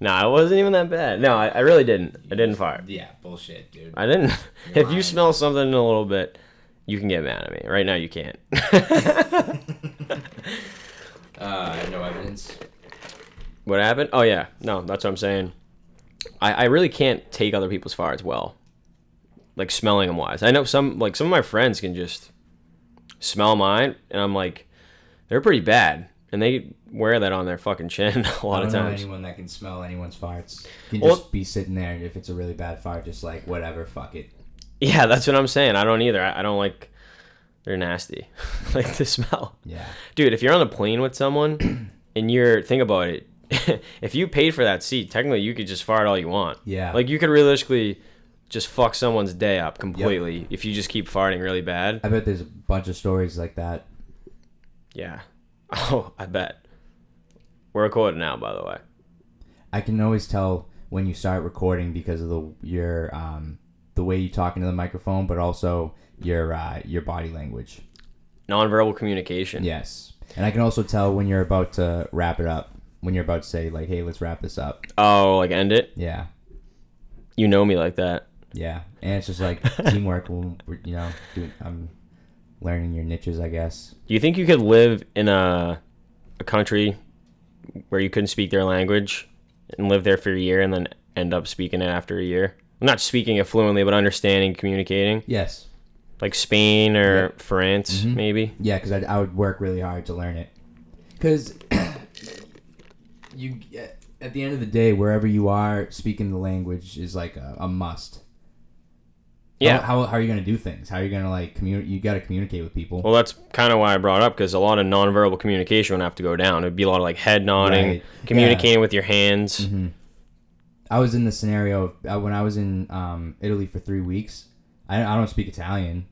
No, it wasn't even that bad. No, I, I really didn't. I didn't fart. Yeah, bullshit, dude. I didn't. You're if you smell something in a little bit, you can get mad at me. Right now, you can't. Uh, no evidence. what happened? Oh yeah, no, that's what I'm saying. I, I really can't take other people's farts well, like smelling them wise. I know some like some of my friends can just smell mine, and I'm like, they're pretty bad, and they wear that on their fucking chin a lot I of times. anyone that can smell anyone's farts. Can Well- just be sitting there, and if it's a really bad fart, just like whatever, fuck it. Yeah, that's what I'm saying. I don't either. I, I don't like. They're nasty, like the smell. Yeah. Dude, if you're on a plane with someone and you're think about it, if you paid for that seat, technically you could just fart all you want. Yeah. Like you could realistically just fuck someone's day up completely if you just keep farting really bad. I bet there's a bunch of stories like that. Yeah. Oh, I bet. We're recording now, by the way. I can always tell when you start recording because of the your um the way you talk into the microphone, but also your uh, your body language. Nonverbal communication. Yes, and I can also tell when you're about to wrap it up. When you're about to say like, "Hey, let's wrap this up." Oh, like end it. Yeah, You know me like that. yeah, and it's just like teamwork. you know, doing, I'm learning your niches, I guess. Do you think you could live in a a country where you couldn't speak their language and live there for a year and then end up speaking it after a year? I'm Not speaking it fluently, but understanding, communicating. Yes, Like Spain or Yeah. France, Mhm. maybe. yeah, because I, I would work really hard to learn it. Because you, at the end of the day, wherever you are, speaking the language is like a, a must. Yeah. How, how, how are you gonna do things? How are you gonna like communicate? You got to communicate with people. Well, that's kind of why I brought up because a lot of nonverbal communication would have to go down. It'd be a lot of like head nodding, Right. communicating with your hands. hmm I was in the scenario of uh, when I was in um, Italy for three weeks. I, I don't speak Italian,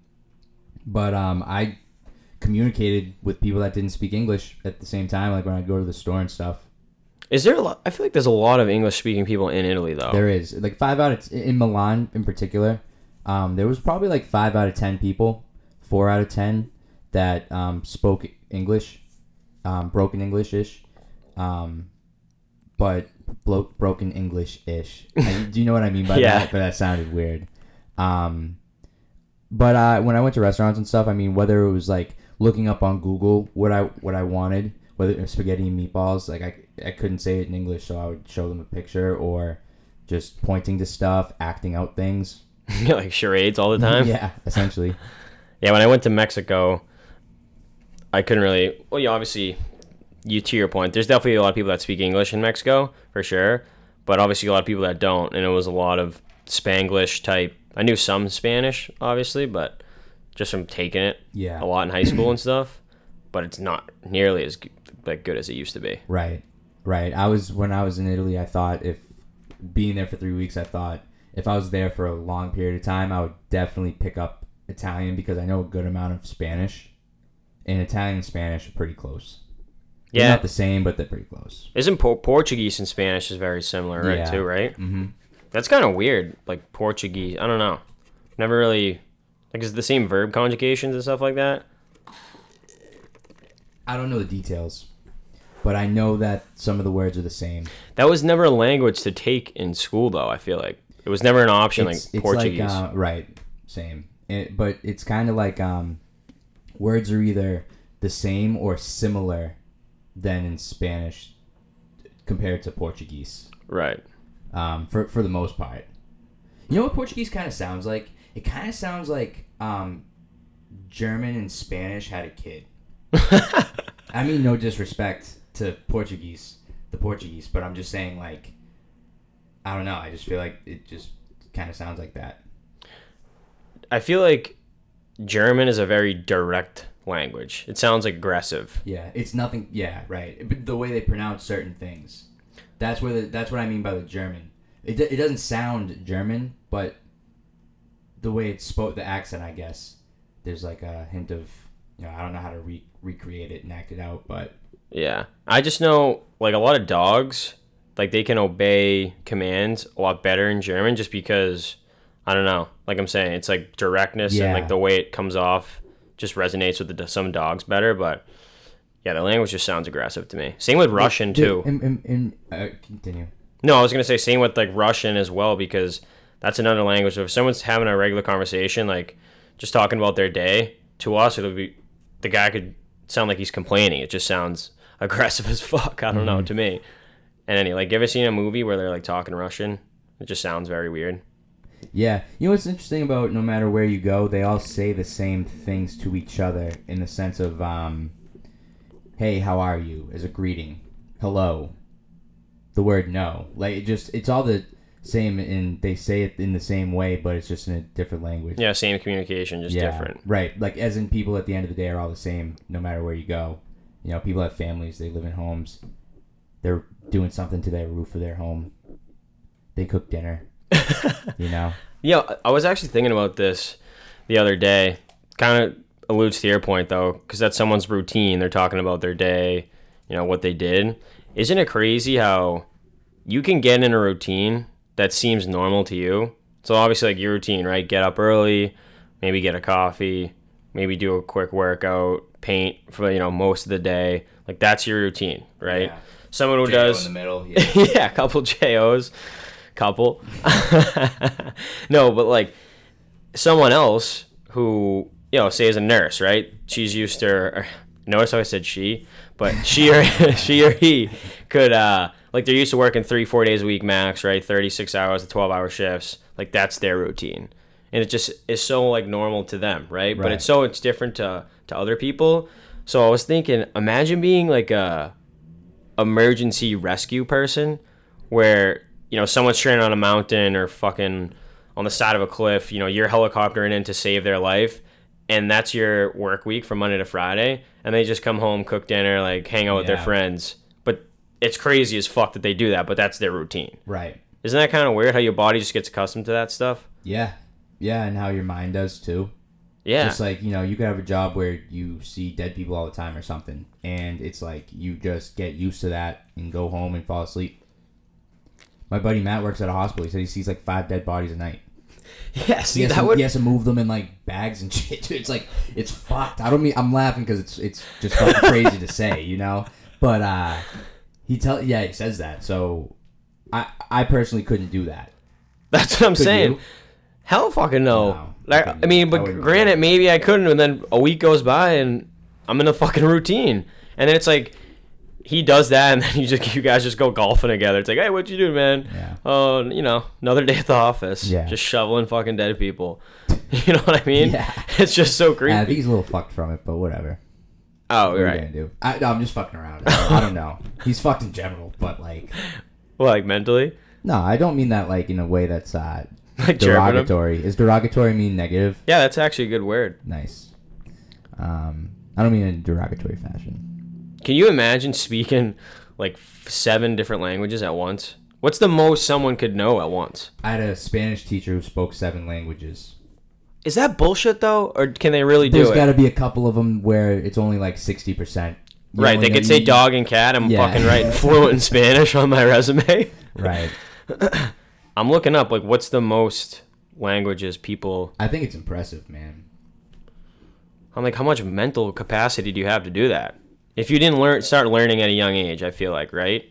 but um, I communicated with people that didn't speak English at the same time. Like when I go to the store and stuff. Is there a lot? I feel like there's a lot of English speaking people in Italy though. There is like five out of in Milan in particular. Um, there was probably like five out of ten people, four out of ten that um, spoke English, um, broken English ish, um, but blo- broken English ish. Do you know what I mean by Yeah. that? But that sounded weird. Um, but uh, when I went to restaurants and stuff, I mean, whether it was like looking up on Google what I what I wanted, whether it was spaghetti and meatballs, like I, I couldn't say it in English, so I would show them a picture or just pointing to stuff, acting out things. like charades all the time. yeah, essentially. Yeah, when I went to Mexico, I couldn't really. Well, yeah, obviously, you to your point, there's definitely a lot of people that speak English in Mexico for sure, but obviously a lot of people that don't, and it was a lot of Spanglish type. I knew some Spanish, obviously, but just from taking it Yeah. a lot in high school and stuff. But it's not nearly as g- like good as it used to be. Right, right. I was when I was in Italy. I thought if being there for three weeks, I thought if I was there for a long period of time, I would definitely pick up Italian because I know a good amount of Spanish, and Italian and Spanish are pretty close. They're Yeah, not the same, but they're pretty close. isn't Por- Portuguese and Spanish is very similar, right? Yeah. Too, right? Mm-hmm. That's kind of weird. Like Portuguese, I don't know. Never really like is it the same verb conjugations and stuff like that. I don't know the details, but I know that some of the words are the same. That was never a language to take in school, though. I feel like it was never an option it's, like it's Portuguese. like uh, right, same. It, but it's kind of like um, words are either the same or similar than in Spanish compared to Portuguese. right. Um, for for the most part, you know what Portuguese kind of sounds like? It kind of sounds like um, German and Spanish had a kid. I mean, no disrespect to Portuguese, the Portuguese, but I'm just saying, like, I don't know. I just feel like it just kind of sounds like that. I feel like German is a very direct language. It sounds aggressive. Yeah, it's nothing. Yeah, right. But the way they pronounce certain things, that's where the, that's what I mean by the German. It, it doesn't sound German, but the way it's spoke, the accent, I guess, there's like a hint of, you know, I don't know how to re- recreate it and act it out, but Yeah. I just know like a lot of dogs, like they can obey commands a lot better in German just because I don't know. Like I'm saying, it's like directness and like the way it comes off just resonates with the, some dogs better, but yeah, the language just sounds aggressive to me. Same with Russian too. In, in, in, uh, continue. No, I was gonna say same with like Russian as well because that's another language. So if someone's having a regular conversation, like just talking about their day, to us it'll be the guy could sound like he's complaining. It just sounds aggressive as fuck. I don't know to me. And any like, you ever seen a movie where they're like talking Russian? It just sounds very weird. Yeah, you know what's interesting about no matter where you go, they all say the same things to each other in the sense of, um, "Hey, how are you?" as a greeting. Hello. The word no, like it just it's all the same, and they say it in the same way, but it's just in a different language. Yeah, same communication, just different. Right, like as in people at the end of the day are all the same, no matter where you go. You know, people have families, they live in homes. They're doing something to their roof of their home. They cook dinner. you know. Yeah, I was actually thinking about this the other day. Kind of alludes to your point though, because that's someone's routine. They're talking about their day, you know, what they did. Isn't it crazy how you can get in a routine that seems normal to you? So obviously, like your routine, right? Get up early, maybe get a coffee, maybe do a quick workout, paint for you know most of the day. Like that's your routine, right? Yeah. Someone who J-O does in the middle. Yeah. yeah, a couple JOs, couple. no, but like someone else who you know, say is a nurse, right? She's used to. Or, notice how I said she, but she or she or he could uh like they're used to working three four days a week max, right? Thirty six hours to twelve hour shifts. Like that's their routine, and it just is so like normal to them, right? But it's so it's different to to other people. So I was thinking, imagine being like a emergency rescue person where you know someone's stranded on a mountain or fucking on the side of a cliff you know you're helicoptering in to save their life and that's your work week from monday to friday and they just come home cook dinner like hang out with their friends but it's crazy as fuck that they do that but that's their routine Right. isn't that kind of weird how your body just gets accustomed to that stuff Yeah. Yeah, and how your mind does too. Yeah Just like, you know, you could have a job where you see dead people all the time or something. And it's like you just get used to that and go home and fall asleep. My buddy Matt works at a hospital. He said he sees like five dead bodies a night. yeah He see has, that to, would he has to move them in like bags and shit. Dude, It's like it's fucked. I don't mean I'm laughing because it's it's just fucking crazy to say, you know. But uh, he tell yeah he says that. So I I personally couldn't do that. that's what i'm Could saying you? Hell fucking no. No, like, I mean, do. I but granted, maybe I couldn't, and then a week goes by and I'm in a fucking routine, and then it's like he does that, and then you just you guys just go golfing together. It's like, hey, what you do, man? Yeah. Oh, you know, another day at the office. Yeah. Just shoveling fucking dead people. you know what I mean? Yeah. It's just so creepy. I think he's a little fucked from it, but whatever. oh, What are you right. gonna do? I, no, I'm just fucking around. I don't know. He's fucked in general, but like, Well, like mentally, no, I don't mean that like in a way that's uh, like derogatory. Is derogatory mean negative? Yeah, that's actually a good word. Nice. Um, I don't mean in a derogatory fashion. Can you imagine speaking like f- seven different languages at once? What's the most someone could know at once? I had a Spanish teacher who spoke seven languages. Is that bullshit though, or can they really There's do it? There's got to be a couple of them where it's only like sixty percent. Right, they could say dog and cat. I'm Yeah. fucking writing fluent in Spanish on my resume. Right. I'm looking up like what's the most languages people. I think it's impressive, man. I'm like, how much mental capacity do you have to do that? If you didn't learn, start learning at a young age, I feel like, right?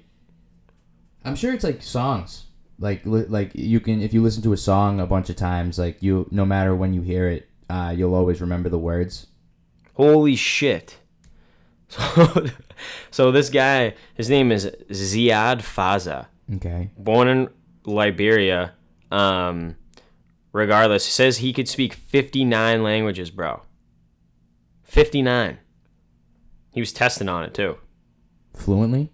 I'm sure it's like songs. Like li- like you can if you listen to a song a bunch of times, like you no matter when you hear it, uh, you'll always remember the words. Holy shit! So, so this guy, his name is Ziad Fazah. Okay. born in Liberia. Um, regardless, says he could speak 59 languages, bro. 59. He was testing on it too. Fluently?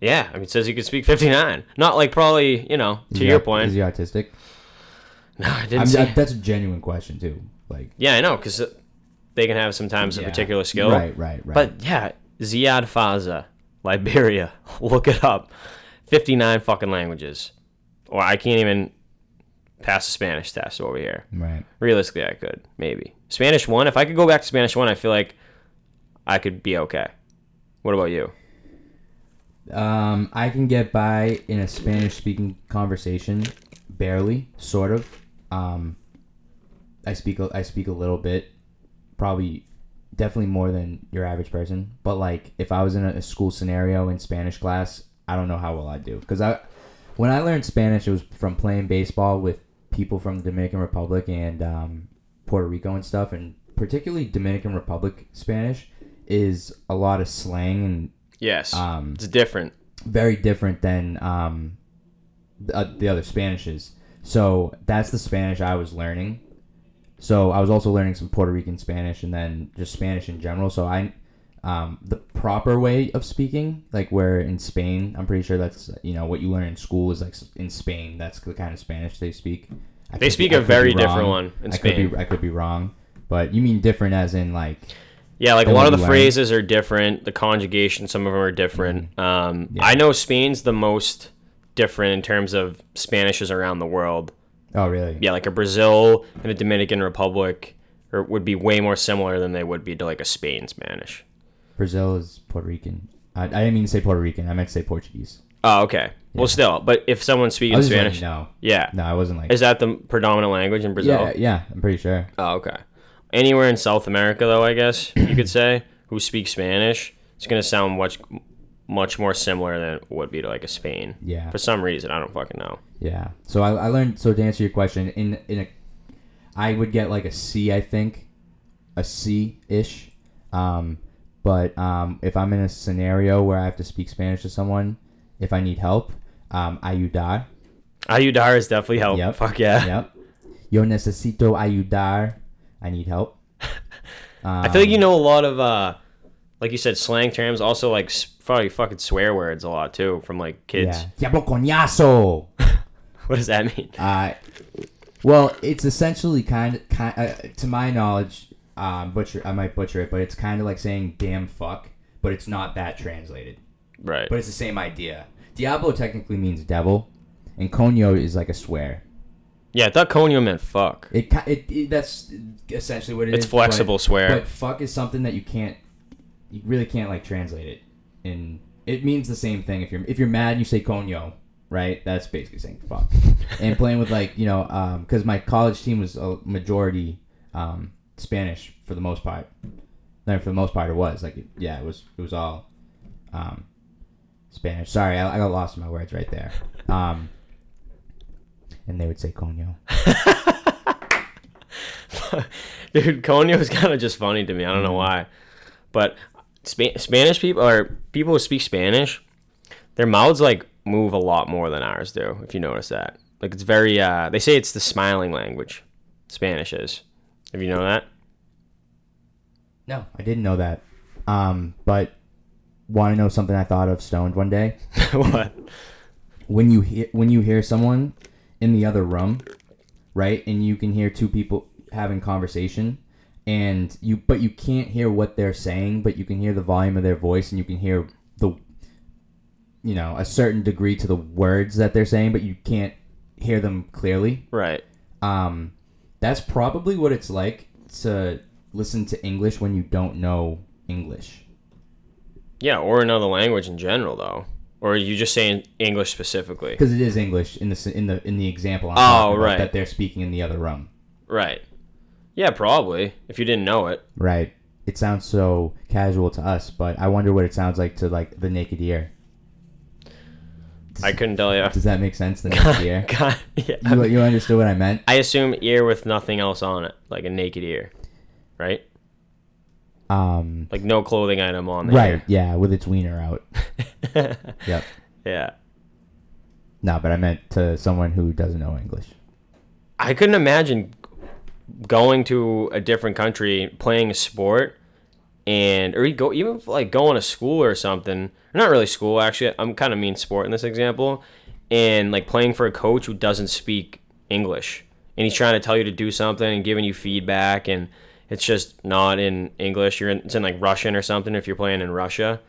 Yeah, I mean, it says he could speak 59. Not like probably, you know, to Is your he- point. Is he autistic? no, I didn't see. That's a genuine question too. Like yeah, I know, because they can have sometimes a particular skill. Right, right, right. But yeah, Ziad Fazah, Liberia. Look it up. 59 fucking languages. Or I can't even pass a Spanish test over here. right. Realistically, I could maybe Spanish one. If I could go back to Spanish one, I feel like I could be okay. What about you? Um, I can get by in a Spanish speaking conversation, barely, sort of. Um, I speak a, I speak a little bit, probably, definitely more than your average person. But like, if I was in a, a school scenario in Spanish class, I don't know how well I do because I when I learned Spanish, it was from playing baseball with people from the Dominican Republic and um, Puerto Rico and stuff, and particularly Dominican Republic Spanish is a lot of slang and Yes. um, it's different. very different than um, the, uh, the other Spanishes. So that's the Spanish I was learning. So I was also learning some Puerto Rican Spanish and then just Spanish in general. So I, um, the proper way of speaking, like where in Spain, I'm pretty sure that's you know what you learn in school is like in Spain. That's the kind of Spanish they speak. I They speak be- a could very different one in I could Spain. be I could be wrong, but you mean different as in like Yeah, like a lot of the learn. phrases are different. The conjugation, some of them are different. Um, Yeah. I know Spain's the most different in terms of Spanishes around the world. oh really Yeah, like a Brazil and a Dominican Republic or would be way more similar than they would be to like a Spain Spanish. Brazil is Puerto Rican. I, I didn't mean to say Puerto Rican. I meant to say Portuguese. Oh, okay. Well, still, but if someone's I speaking was just Spanish, like, no, yeah, no, I wasn't like is that the predominant language in Brazil? Yeah, yeah, I'm pretty sure. Oh, okay. Anywhere in South America, though, I guess you could say, who speaks Spanish, it's gonna sound much, much more similar than it would be to like a Spain. Yeah, For some reason, I don't fucking know. yeah. So I, I learned. So to answer your question, in in a, I would get like a C, I think, a C ish. Um, but um, if I'm in a scenario where I have to speak Spanish to someone, if I need help, um, ayudar. Ayudar is definitely help. Yep. Fuck yeah. Yep. Yo necesito ayudar. I need help. I feel like you Um, know a lot of, uh, like you said, slang terms. Also, like probably fucking swear words a lot too from like kids. Yeah. Diablo coñazo. What does that mean? Uh, well, it's essentially kind of, kind uh, to my knowledge, um, butcher. I might butcher it, but it's kind of like saying "damn fuck," but it's not that translated. Right. But it's the same idea. Diablo technically means devil, and coño is like a swear. yeah, I thought conyo meant fuck. It, it, it that's essentially what it it is. It's flexible but, swear. But fuck is something that you can't, you really can't like translate it. And it means the same thing. If you're if you're mad, and you say coño, right? That's basically saying fuck. and playing with like you know, because my college team was a majority um, Spanish for the most part. No, for the most part, it was like yeah, it was it was all um, Spanish. Sorry, I, I got lost in my words right there. Um, and they would say coño. Dude, conyo is kind of just funny to me. I don't know why, but Spa- Spanish people or people who speak Spanish, their mouths like move a lot more than ours do. If you notice that, like it's very. uh They say it's the smiling language. Spanish is. Have you know that? No, I didn't know that. Um, but want to know something I thought of stoned one day? what? When you hear when you hear someone in the other room, right, and you can hear two people having conversation, and you but you can't hear what they're saying, but you can hear the volume of their voice, and you can hear the, you know, a certain degree to the words that they're saying, but you can't hear them clearly. Right. Um, that's probably what it's like to listen to English when you don't know English. Yeah, or another language in general, though. Or are you just saying English specifically? because it is English in the in the in the example. I'm Oh, talking about, right. That they're speaking in the other room. Right. Yeah, probably. If you didn't know it. Right. It sounds so casual to us, but I wonder what it sounds like to like the naked ear. I couldn't tell you. Does that make sense? The naked ear. God, yeah. You, you understood what I meant? I assume ear with nothing else on it, like a naked ear, right? Um. Like no clothing item on the Right. Yeah, with its wiener out. Yep. yeah. No, but I meant to someone who doesn't know English. I couldn't imagine going to a different country playing a sport and or you go even like going to school or something not really school actually i'm kind of mean sport in this example and like playing for a coach who doesn't speak english and he's trying to tell you to do something and giving you feedback and it's just not in english you're in it's in like russian or something if you're playing in russia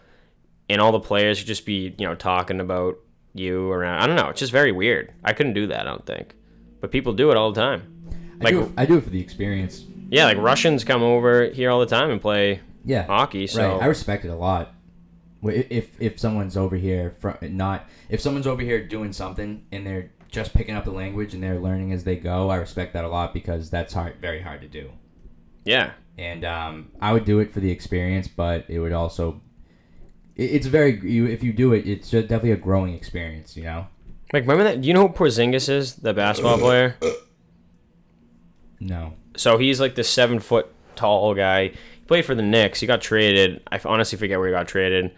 and all the players just be you know talking about you around i don't know it's just very weird. I couldn't do that i don't think. But people do it all the time. I do, it, I do it for the experience. yeah like russians come over here all the time and play Yeah. hockey so Right. I respect it a lot. If if someone's over here from not if someone's over here doing something and they're just picking up the language and they're learning as they go, I respect that a lot because that's hard, very hard to do. yeah And um, I would do it for the experience, but it would also It, it's very you if you do it, it's definitely a growing experience. You know. Like, remember that? Do you know who Porzingis is, the basketball player? No. So he's like the seven foot tall guy. Played for the Knicks. He got traded. I honestly forget where he got traded.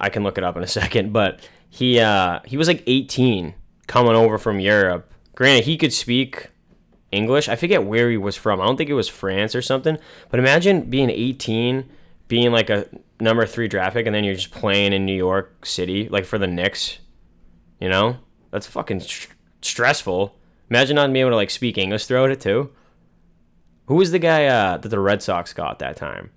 I can look it up in a second, but he uh, he was like 18 coming over from Europe. Granted, he could speak English. I forget where he was from. I don't think it was France or something. But imagine being 18, being like a number three draft pick, and then you're just playing in New York City, like for the Knicks. You know, that's fucking st- stressful. Imagine not being able to like speak English throughout it too. Who was the guy uh, that the Red Sox got that time?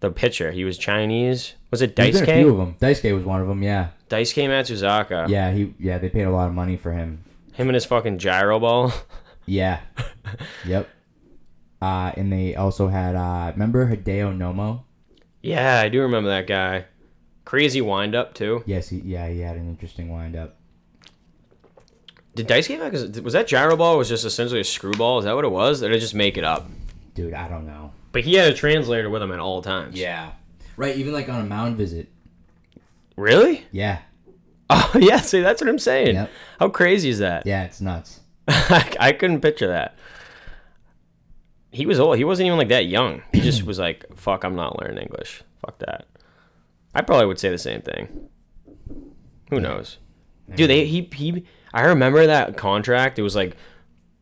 The pitcher. He was Chinese. Was it There's been a few of them. Daisuke was one of them. Yeah. Daisuke Matsuzaka. Yeah. He. Yeah. They paid a lot of money for him. Him and his fucking gyro ball. Yeah. yep. Uh, and they also had uh, remember Hideo Nomo? yeah, I do remember that guy. Crazy wind up too. Yes. He, yeah. He had an interesting windup. Did Daisuke Matsuzaka- was that gyro ball was just essentially a screwball? Is that what it was? Or did it just make it up? Dude, I don't know. But he had a translator with him at all times. Yeah. Right. Even like on a mound visit. Really? Yeah. Oh yeah. See, that's what I'm saying. Yep. How crazy is that? Yeah. It's nuts. I couldn't picture that. He was old. He wasn't even like that young. He just was like, "Fuck, I'm not learning English. Fuck that." I probably would say the same thing. Who knows? Dude, they he he. I remember that contract. It was like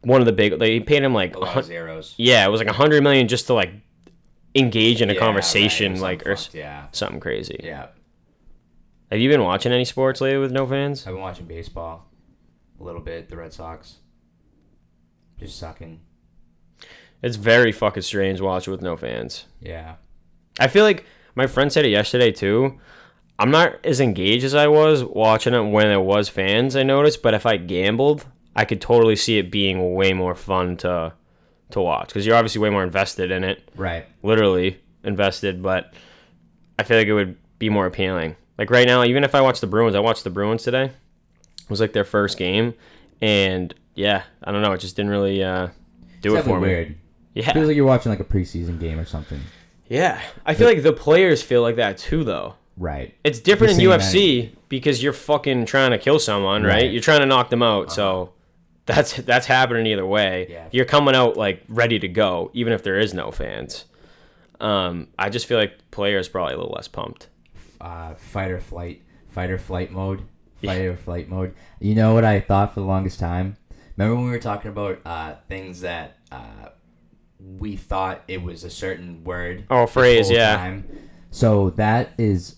one of the big. They paid him like, a zeros. yeah, it was like a hundred million just to like engage in a conversation, like or s- yeah. something crazy. Yeah. Have you been watching any sports lately with no fans? I've been watching baseball a little bit. The Red Sox just sucking. It's very fucking strange watching with no fans. Yeah. I feel like my friend said it yesterday too. I'm not as engaged as I was watching it when there was fans. I noticed, but if I gambled, I could totally see it being way more fun to to watch because you're obviously way more invested in it, Right. literally invested. But I feel like it would be more appealing. Like right now, even if I watch the Bruins, I watched the Bruins today. It was like their first game, and yeah, I don't know, it just didn't really uh, do It's it for definitely me. weird. Yeah, Feels like you're watching like a preseason game or something. yeah. I feel like the players feel like that too, though. Right. It's different in UFC because you're fucking trying to kill someone, right? Right. Uh-huh. You're trying to knock them out. So that's that's happening either way. Yeah. You're coming out like ready to go, even if there is no fans. Um, I just feel like players probably a little less pumped. Uh, fight or flight. Fight or flight mode. Fight or flight mode. You know what I thought for the longest time? Remember when we were talking about uh, things that uh, we thought it was a certain word? Oh, phrase, yeah. time? So that is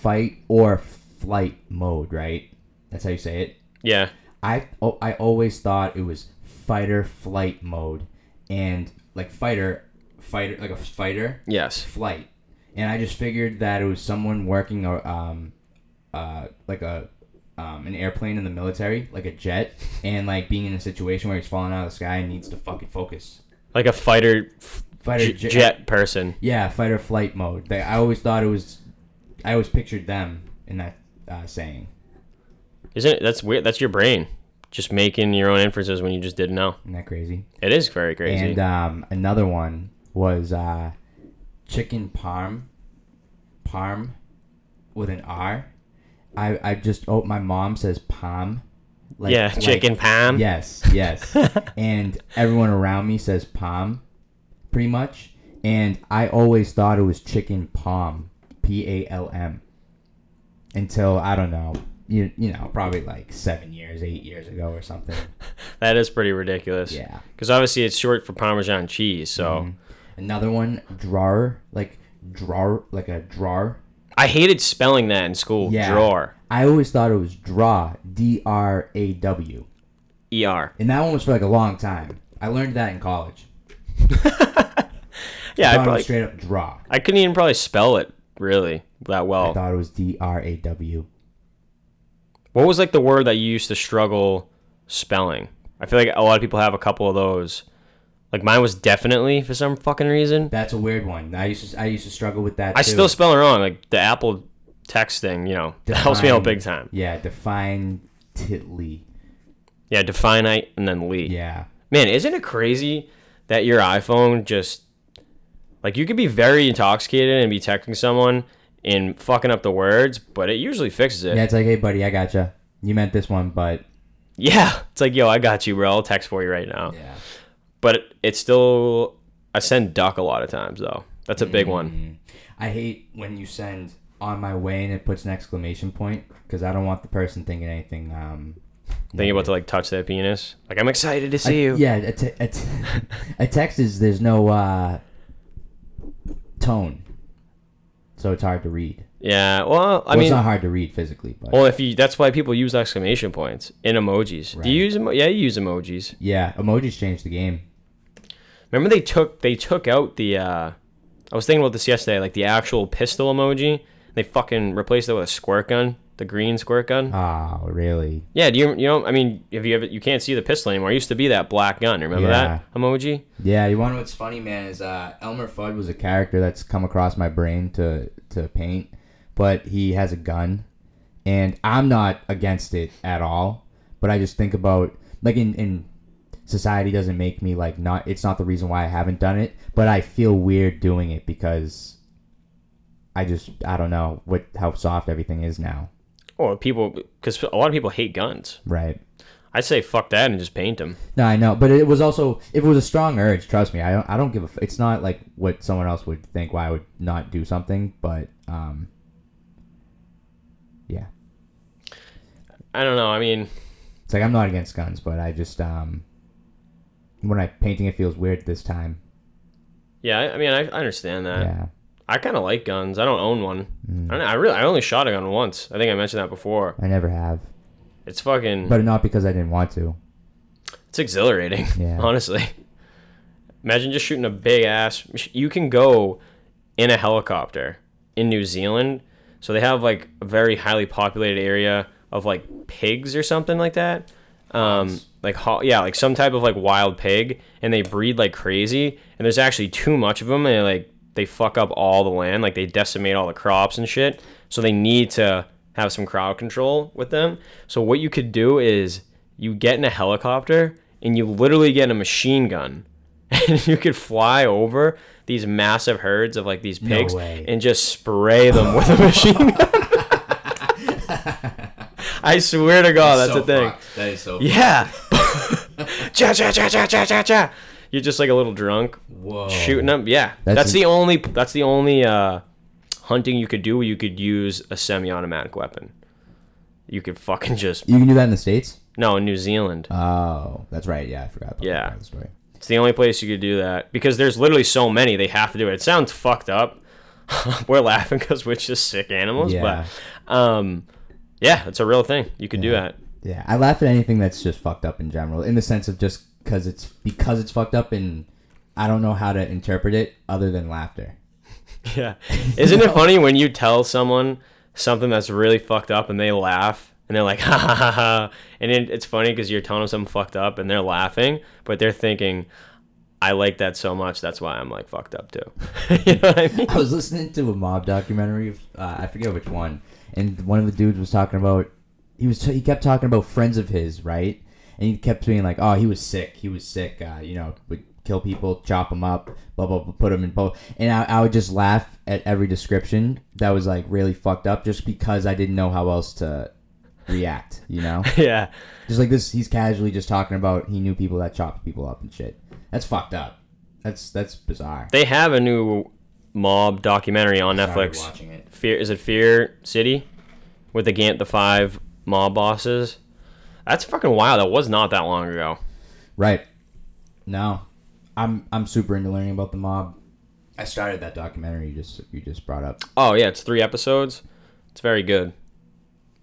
fight or flight mode, right? That's how you say it. Yeah. I oh, I always thought it was fighter flight mode, and like fighter, fighter like a fighter Yes. flight, and I just figured that it was someone working a um, uh, like a um, an airplane in the military, like a jet, and like being in a situation where he's falling out of the sky and needs to fucking focus. Like a fighter f- Fighter jet person. Yeah, fight or flight mode. They, I always thought it was. I always pictured them in that uh, saying. Isn't it? That's weird. That's your brain just making your own inferences when you just didn't know. Isn't that crazy? It is very crazy. And um, another one was uh, chicken parm, parm, with an R. I I just oh my mom says palm. Like, yeah, like- chicken palm. Yes, yes. and everyone around me says palm, pretty much. And I always thought it was chicken palm, P A L M. Until I don't know, you you know, probably like seven years, eight years ago or something. That is pretty ridiculous. Yeah. Because obviously it's short for Parmesan cheese. So Mhm. Another one, drawer, like drawer, like a drawer. I hated spelling that in school. Yeah. Drawer. I always thought it was draw, D R A W, ER. and that one was for like a long time. I learned that in college. Yeah, I probably straight up draw. I couldn't even probably spell it really that well. I thought it was D R A W. What was like the word that you used to struggle spelling? I feel like a lot of people have a couple of those. Like mine was definitely for some fucking reason. That's a weird one. I used to I used to struggle with that. I too. still spell it wrong. Like the Apple text thing, you know, that helps me out big time. Yeah, define titly. Yeah, definite and then Lee. Yeah, Man, isn't it crazy that your iPhone just like you could be very intoxicated and be texting someone and fucking up the words, but it usually fixes it. Yeah, it's like, hey, buddy, I gotcha. You meant this one, but Yeah, it's like, yo, I got you, bro. I'll text for you right now. yeah. But it's still, I send duck a lot of times though. That's a big one. Mm. I hate when you send on my way and it puts an exclamation point because I don't want the person thinking anything. Um, Thinking about to like touch that penis. Like I'm excited to see you. Yeah, a, te- a, te- a text is there's no uh, tone, so it's hard to read. Yeah. Well, I Well, mean, it's not hard to read physically, but well, if you, that's why people use exclamation points in emojis. Do you use? Emo- yeah, you use emojis. yeah, emojis changed the game. Remember they took they took out the. uh I was thinking about this yesterday, like the actual pistol emoji. They fucking replaced it with a squirt gun, the green squirt gun. Oh, really? Yeah, do you you know? I mean, if you ever you can't see the pistol anymore. It used to be that black gun. Remember Yeah. that emoji? Yeah, you want to know what's funny, man? Is uh, Elmer Fudd was a character that's come across my brain to to paint, but he has a gun, and I'm not against it at all. But I just think about like in in society doesn't make me like not. It's not the reason why I haven't done it, but I feel weird doing it because I just I don't know what how soft everything is now. Or people, because a lot of people hate guns. Right. I'd say fuck that and just paint them. No, I know, but it was also if it was a strong urge. Trust me, I don't. I don't give a. F- it's not like what someone else would think why I would not do something, but um, yeah, I don't know. I mean, it's like I'm not against guns, but I just um, when I painting it feels weird this time. yeah. I, I mean, I, I understand that. yeah, I kind of like guns. I don't own one. Mm. I, don't- I really, I only shot a gun once. I think I mentioned that before. I never have, It's fucking, but not because I didn't want to. it's exhilarating. Yeah. Honestly, imagine just shooting a big ass. You can go in a helicopter in New Zealand. So they have like a very highly populated area of like pigs or something like that. Um, Hogs. like ho- yeah, like some type of like wild pig, and they breed like crazy. And there's actually too much of them, and like they fuck up all the land, like they decimate all the crops and shit. So they need to have some crowd control with them. So what you could do is you get in a helicopter and you literally get a machine gun, and you could fly over these massive herds of like these pigs way. and just spray them with a machine gun. I swear to God, that's the thing. That is so. Yeah. cha cha cha cha cha cha cha. You're just like a little drunk Whoa. shooting them. Yeah. That's That's, in- the only that's the only uh, hunting you could do where you could use a semi-automatic weapon. You could fucking just You can do that in the states. no in New Zealand. Oh, that's right. Yeah, I forgot. About Yeah. that part of the story. It's the only place you could do that because there's literally so many they have to do it. It sounds fucked up. we're laughing because we're just sick animals, Yeah. but um, yeah, it's a real thing. You could do that. Yeah, I laugh at anything that's just fucked up in general, in the sense of just because it's because it's fucked up, and I don't know how to interpret it other than laughter. Yeah. Isn't it funny when you tell someone something that's really fucked up and they laugh and they're like, ha ha ha ha. And it, it's funny because you're telling them something fucked up and they're laughing, but they're thinking, I like that so much. That's why I'm like fucked up too. you know what I mean? I was listening to a mob documentary. Of, uh, I forget which one, and one of the dudes was talking about. He was he kept talking about friends of his, right? And he kept being like, "Oh, he was sick. He was sick. Uh, you know, would kill people, chop them up, blah blah, blah put them in both." And I, I would just laugh at every description that was like really fucked up, just because I didn't know how else to react. You know, yeah. just like this, he's casually just talking about he knew people that chopped people up and shit. That's fucked up. That's that's bizarre. They have a new mob documentary on Netflix. watching it. Fear is it Fear City with the Gant the five mob bosses. That's fucking wild. That was not that long ago. Right. No, I'm I'm super into learning about the mob. I started that documentary you just you just brought up. Oh yeah, it's three episodes. It's very good.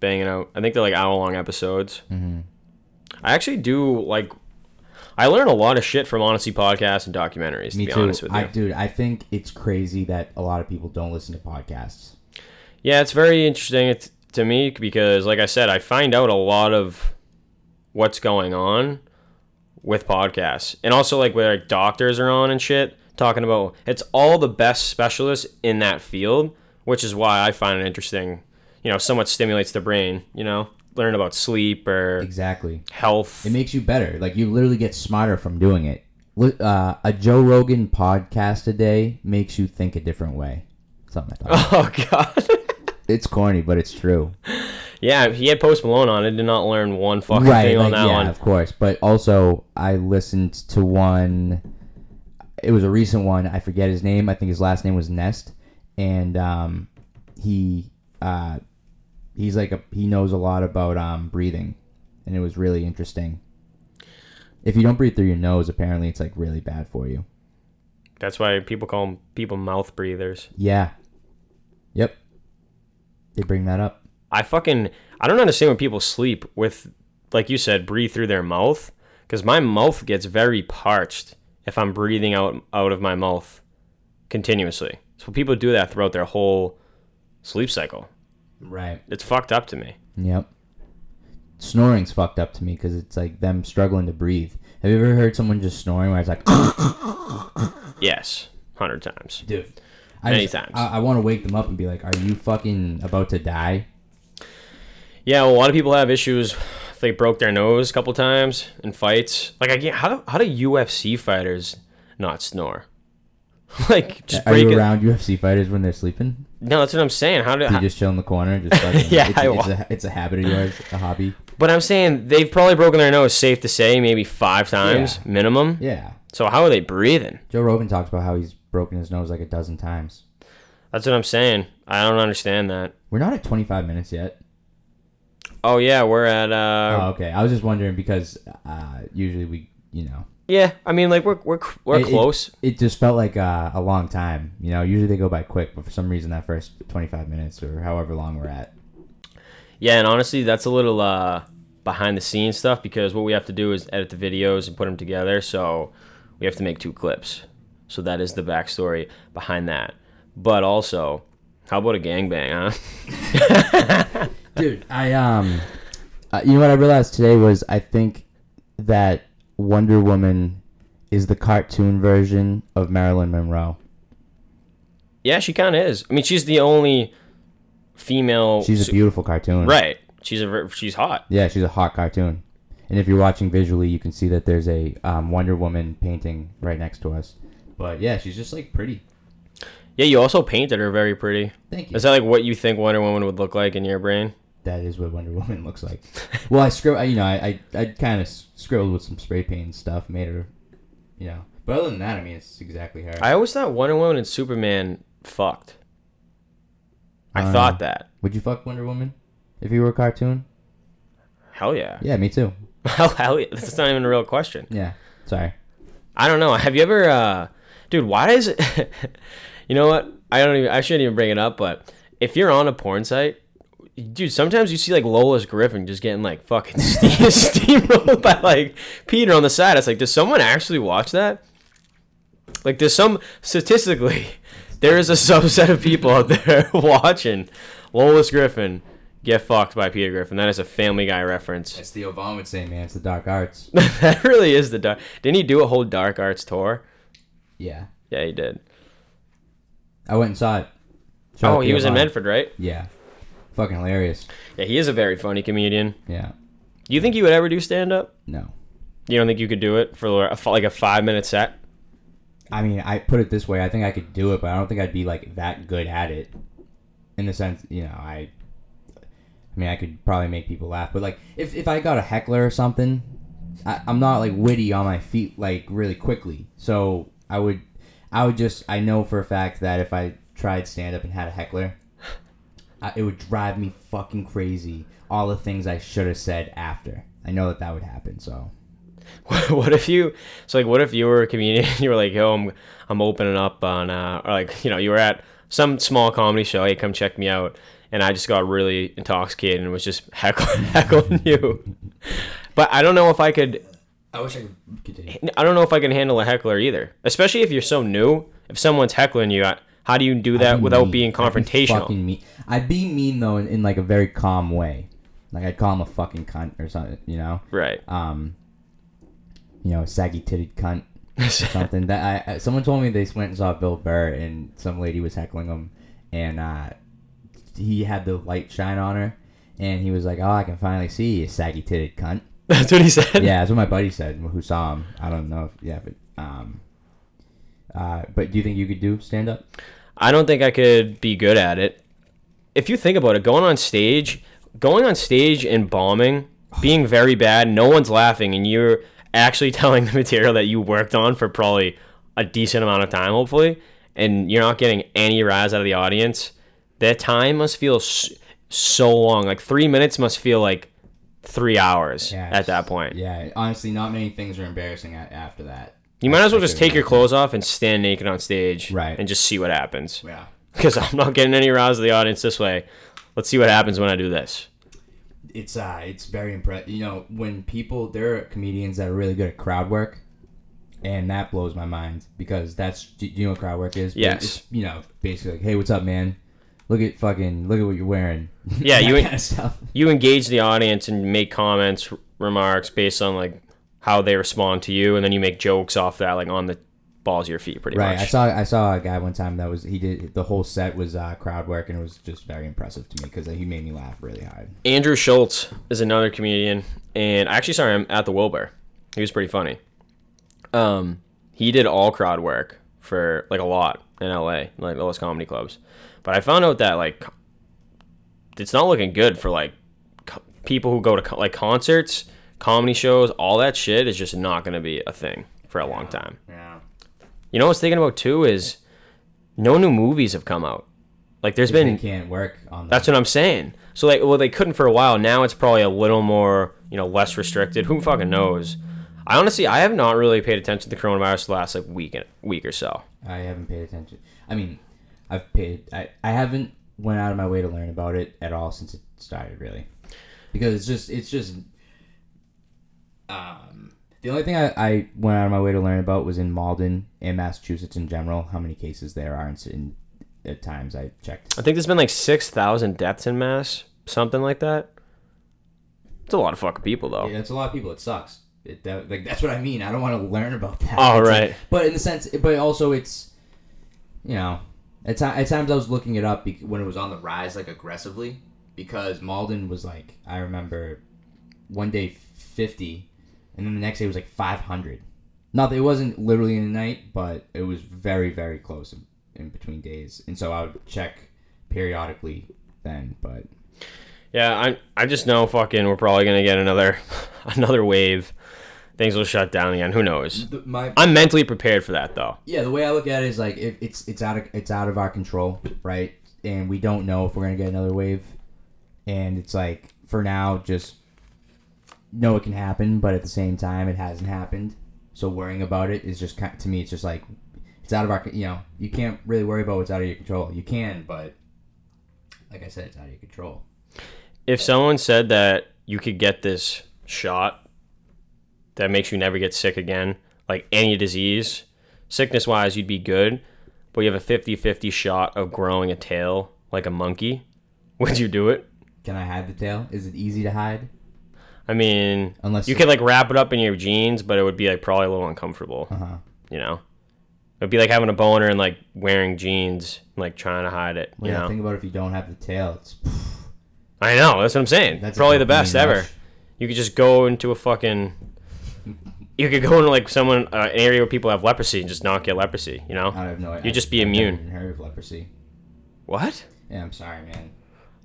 Banging out. I think they're like hour long episodes. Mm-hmm. I actually do like. I learn a lot of shit from Honesty podcasts and documentaries. To Me be too. honest with you, I dude, I think it's crazy that a lot of people don't listen to podcasts. yeah, it's very interesting to me because, like I said, I find out a lot of what's going on with podcasts, and also like where like doctors are on and shit talking about. It's all the best specialists in that field, which is why I find it interesting. You know, somewhat stimulates the brain. You know, learn about sleep or Exactly. health. It makes you better. Like you literally get smarter from doing it. Uh, a Joe Rogan podcast a day makes you think a different way. Something I thought. Oh god. it's corny, but it's true. yeah, he had Post Malone on. I did not learn one fucking right, thing on that yeah, one. of course. But also, I listened to one. It was a recent one. I forget his name. I think his last name was Nest, and um, he uh, he's like a he knows a lot about um breathing, and it was really interesting. If you don't breathe through your nose, apparently it's like really bad for you. That's why people call them people mouth breathers. Yeah. Yep. They bring that up. I fucking I don't understand when people sleep with like you said breathe through their mouth cuz my mouth gets very parched if I'm breathing out out of my mouth continuously. So people do that throughout their whole sleep cycle. Right. It's fucked up to me. Yep. Snoring's fucked up to me because it's like them struggling to breathe. Have you ever heard someone just snoring where it's like, Yes, 100 times. dude? I Many just- times. I, I want to wake them up and be like, "Are you fucking about to die?" Yeah, well, a lot of people have issues. If They broke their nose a couple times in fights. Like, I can't, how do how do UFC fighters not snore? like, just Are you break it. around UFC fighters when they're sleeping? No, that's what I'm saying. How do? Do you just chill in the corner? and Just Yeah, it's, I it's, a, it's a habit of yours, a hobby. But I'm saying they've probably broken their nose. Safe to say, maybe five times Yeah. minimum. Yeah. So how are they breathing? Joe Rogan talks about how he's broken his nose like a dozen times. That's what I'm saying. I don't understand that. We're not at 25 minutes yet. Oh yeah, we're at. uh oh, okay. I was just wondering because uh, usually we, you know, Yeah, I mean, like we're we're we're It- it- close. it just felt like uh, a long time. You know, usually they go by quick, but for some reason that first 25 minutes or however long we're at. Yeah, and honestly, that's a little uh, behind the scenes stuff because what we have to do is edit the videos and put them together. So we have to make two clips. So that is the backstory behind that. But also, how about a gangbang, huh? Dude, I um, uh, you know what I realized today was I think that Wonder Woman is the cartoon version of Marilyn Monroe. yeah, she kind of is. I mean, she's the only female. She's a beautiful cartoon. right. She's a she's hot. Yeah, she's a hot cartoon. And if you're watching visually, you can see that there's a um, Wonder Woman painting right next to us. But yeah, she's just like pretty. Yeah, you also painted her very pretty. Thank you. Is that like what you think Wonder Woman would look like in your brain? That is what Wonder Woman looks like. well, I scribbled, you know, I I, I kind of scribbled with some spray paint and stuff, made her, you know. But other than that, I mean, it's exactly her. I always thought Wonder Woman and Superman fucked. I Uh, thought that. Would you fuck Wonder Woman if you were a cartoon? Hell yeah. Yeah, me too. Hell, hell yeah. That's not even a real question. Yeah. Sorry. I don't know. Have you ever, uh, dude? Why is it? you know what? I don't even. I shouldn't even bring it up. But if you're on a porn site, dude, sometimes you see like Lois Griffin just getting like fucking steam, steamrolled by like Peter on the side. It's like, does someone actually watch that? Like, there's some statistically, there is a subset of people out there watching Lois Griffin get fucked by Peter Griffin. That is a Family Guy reference. As Theo Von would say, man, it's the dark arts. that really is the dark. Didn't he do a whole Dark Arts tour? yeah. Yeah, he did. I went and saw it. Oh, he was in. Medford, right? Yeah. Fucking hilarious. Yeah, he is a very funny comedian. Yeah. Do you think you would ever do stand up? No. You don't think you could do it for like a five minute set? I mean, I put it this way: I think I could do it, but I don't think I'd be like that good at it. In the sense, you know, I. I mean, I could probably make people laugh, but like, if if I got a heckler or something, I, I'm not like witty on my feet like really quickly. So I would, I would just, I know for a fact that if I tried stand up and had a heckler, I, it would drive me fucking crazy. All the things I should have said after. I know that that would happen. So what if you? So like, what if you were a comedian? and You were like, yo, I'm I'm opening up on, uh, or like, you know, you were at some small comedy show. Hey, come check me out. And I just got really intoxicated and was just heckling, heckling you. But I don't know if I could. I wish I could continue. I don't know if I can handle a heckler either, especially if you're so new. If someone's heckling you, how do you do that be without mean. being I'd be confrontational? mean. I'd be mean though in, in like a very calm way. Like I'd call him a fucking cunt or something, you know. Right. Um, you know, saggy titted cunt or something. that I, I someone told me they went and saw Bill Burr and some lady was heckling him, and uh, he had the light shine on her, and he was like, "Oh, I can finally see you, saggy titted cunt." That's what he said. yeah, that's what my buddy said who saw him. I don't know if yeah, but um, uh, but do you think you could do stand up? I don't think I could be good at it. If you think about it, going on stage, going on stage and bombing, being very bad, no one's laughing, and you're actually telling the material that you worked on for probably a decent amount of time, hopefully, and you're not getting any rise out of the audience. That time must feel so long. Like three minutes must feel like three hours at that point. Yeah, honestly, not many things are embarrassing after that. You might as well just take your clothes off and stand naked on stage, Right. And just see what happens. Yeah. Because I'm not getting any rise of the audience this way. Let's see what happens when I do this. It's uh, it's very impressive. You know, when people there are comedians that are really good at crowd work, and that blows my mind because that's do you know what crowd work is? Yes. It's, you know, basically like, hey, what's up, man? Look at fucking look at what you're wearing. Yeah, That you- kind of stuff. You engage the audience and make comments, r- remarks based on like how they respond to you, and then you make jokes off that, like on the balls of your feet, pretty much. Right. I saw I saw a guy one time that was he did the whole set was uh, crowd work and it was just very impressive to me because he made me laugh really hard. Andrew Schulz is another comedian, and I actually saw him at the Wilbur. He was pretty funny. Um, he did all crowd work for like a lot in LA, like those comedy clubs. But I found out that like it's not looking good for like co- people who go to co- like concerts, comedy shows, all that shit is just not going to be a thing for a long time. Yeah. You know what I was thinking about too is no new movies have come out. Like there's been can't work on that. that's what I'm saying. So like, well, they couldn't for a while. Now it's probably a little more, you know, less restricted. Who fucking knows? I honestly, I have not really paid attention to the coronavirus the last like week, week or so. I haven't paid attention. I mean, I've paid. I, I haven't went out of my way to learn about it at all since it started, really, because it's just it's just. Um, the only thing I, I went out of my way to learn about was in Malden and Massachusetts in general. How many cases there are in, in at times I checked. I think there's been like six thousand deaths in mass, something like that. It's a lot of fucking people though. Yeah, that's a lot of people. It sucks. It, that, like that's what I mean. I don't want to learn about that. Oh, It's right. like- but in the sense, but also it's, you know, at, ti- at times I was looking it up when it was on the rise, like aggressively, because Malden was like I remember, one day fifty, and then the next day was like five hundred. Not that it wasn't literally in a night, but it was very very close in, in between days, and so I would check periodically then. But Yeah, I I just know fucking we're probably gonna get another another wave. Things will shut down again. Who knows? the, my I'm mentally prepared for that though. Yeah, the way I look at it is like if it's it's out of it's out of our control, right? And we don't know if we're gonna get another wave. And it's like for now, just know it can happen, but at the same time, it hasn't happened. So worrying about it is just kind to me, it's just like it's out of our you know you can't really worry about what's out of your control. You can, but like I said, it's out of your control. If someone said that you could get this shot that makes you never get sick again, like any disease, sickness wise, you'd be good, but you have a 50 50 shot of growing a tail like a monkey, would you do it? Can I hide the tail? Is it easy to hide? I mean, Unless you could like wrap it up in your jeans, but it would be like probably a little uncomfortable, Uh huh. you know? It'd be like having a boner and like wearing jeans, like trying to hide it, you yeah, know? think about if you don't have the tail. It's I know, that's what I'm saying. That's probably the best ever. rush. You could just go into a fucking. You could go into like someone uh, an area where people have leprosy and just not get leprosy. You know, I have no. Idea. You just be I've never immune. even heard of leprosy. what? Yeah, I'm sorry, man.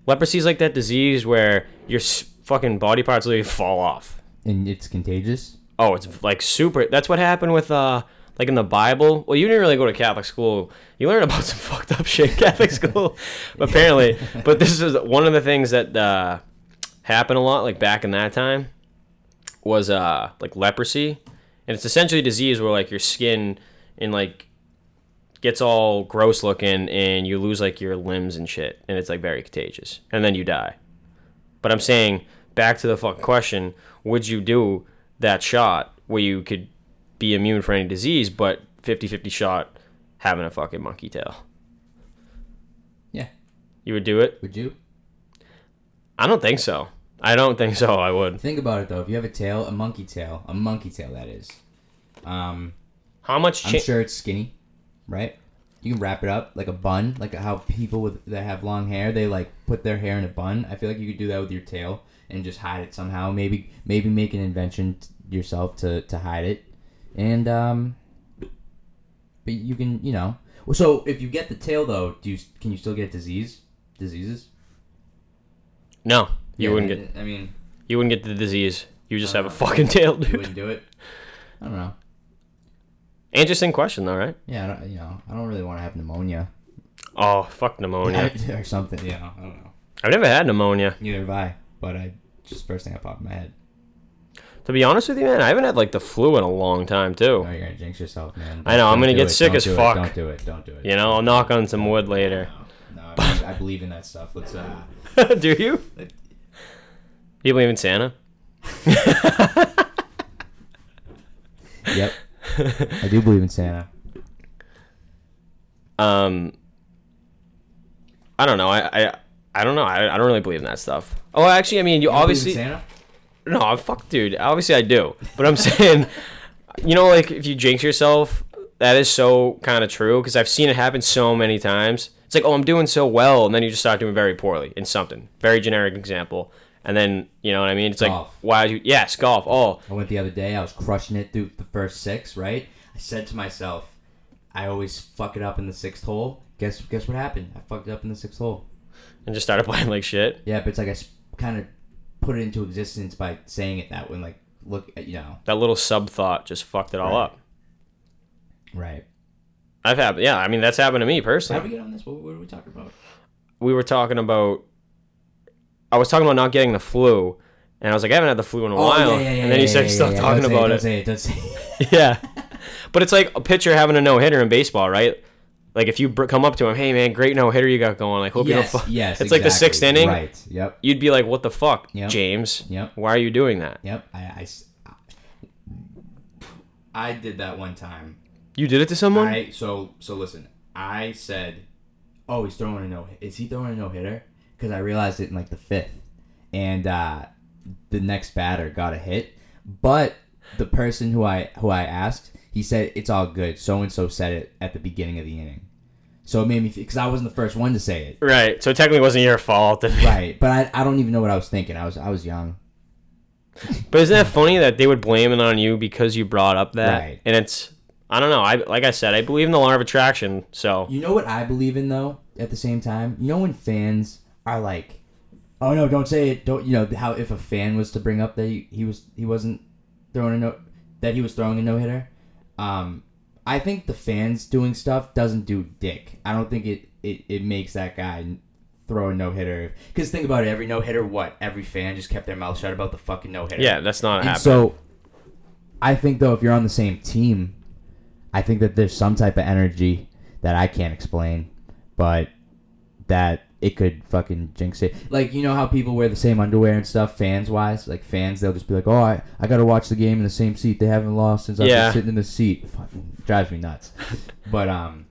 Leprosy is like that disease where your s- fucking body parts literally fall off. And it's contagious. Oh, it's like super. That's what happened with uh, like in the Bible. Well, you didn't really go to Catholic school. You learned about some fucked up shit in Catholic school, apparently. But this is one of the things that uh, happened a lot, like back in that time, was uh, like leprosy, and it's essentially a disease where like your skin and like gets all gross looking, and you lose like your limbs and shit, and it's like very contagious, and then you die. But I'm saying back to the fucking question: Would you do that shot where you could be immune for any disease, but 50-50 shot having a fucking monkey tail? Yeah. You would do it? Would you? I don't think so. I don't think so. I would. Think about it though. If you have a tail, a monkey tail, a monkey tail that is. Um, How much? I'm sure it's skinny, right? You can wrap it up like a bun, like how people with that have long hair they like put their hair in a bun. I feel like you could do that with your tail and just hide it somehow. Maybe maybe make an invention t- yourself to to hide it, and um, but you can you know So if you get the tail though, do you can you still get disease? Diseases? No, you Yeah, wouldn't get I mean, you wouldn't get the disease. You just have a fucking tail, dude. you wouldn't do it. I don't know. Interesting question though, right? Yeah, I don't, you know, I don't really want to have pneumonia Oh, fuck pneumonia. or something. Yeah, I don't know. I've never had pneumonia. Neither have I, but I just first thing that popped in my head. To be honest with you, man, I haven't had like the flu in a long time too. No, you're gonna jinx yourself, man. I know, I'm gonna get it. sick Don't as do it. fuck. Don't do it. Don't do it. You know, I'll knock on some wood later. No, no I, believe, I believe in that stuff. Let's. uh Do you? You believe in Santa? Yep. I do believe in Santa. Um, I don't know. I I, I don't know. I, I don't really believe in that stuff. Oh, actually, I mean, you, You don't believe in obviously Santa. no. Fuck, dude. Obviously, I do. But I'm saying, you know, like if you jinx yourself, that is so kind of true because I've seen it happen so many times. It's like, oh, I'm doing so well, and then you just start doing very poorly in something. Very generic example. And then you know what I mean? It's like, Golf. why? You, yes, golf. Oh, I went the other day. I was crushing it through the first six. Right. I said to myself, I always fuck it up in the sixth hole. Guess guess what happened? I fucked it up in the sixth hole. and just started playing like shit. Yeah, but it's like I kind of put it into existence by saying it that way. Like, look, at, you know. That little sub thought just fucked it all Right. up. Right. I've had, yeah. I mean, that's happened to me personally. How do we get on this? What, what are we talking about? we were talking about I was talking about not getting the flu and I was like I haven't had the flu in a oh, while and then you said stop talking don't say about Don't it, say it. Don't say it. yeah but it's like a pitcher having a no-hitter in baseball right like if you come up to him hey man great no-hitter you got going like hope yes, you don't fu-. yes. it's like the sixth inning Right. Yep. you'd be like what the fuck Yep. James Yep. why are you doing that Yep. I I did that one time. you did it to someone I so so listen. I said, "Oh, he's throwing a no. Hitter. Is he throwing a no hitter?" Because I realized it in like the fifth, and uh, the next batter got a hit. But the person who I who I asked, he said it's all good. So and so said it at the beginning of the inning, so it made me because I wasn't the first one to say it. right so it technically wasn't your fault Right, but I, I don't even know what I was thinking. I was I was young. but isn't that funny that they would blame it on you because you brought up that Right. and it's I don't know I like I said I believe in the law of attraction so You know what I believe in though. At the same time, you know when fans are like, "Oh no, don't say it." Don't you know how if a fan was to bring up that he, he was he wasn't throwing a no that he was throwing a no hitter. Um, I think the fans doing stuff doesn't do dick. I don't think it it, it makes that guy throw a no hitter. Because think about it, every no hitter, what every fan just kept their mouth shut about the fucking no hitter. yeah that's not And happening so, I think though, if you're on the same team, I think that there's some type of energy that I can't explain, but that it could fucking jinx it. Like you know how people wear the same underwear and stuff, fans wise. Like fans, they'll just be like, "Oh, I, I got to watch the game in the same seat. They haven't lost since I've Yeah. been sitting in the seat." Fucking drives me nuts. but um,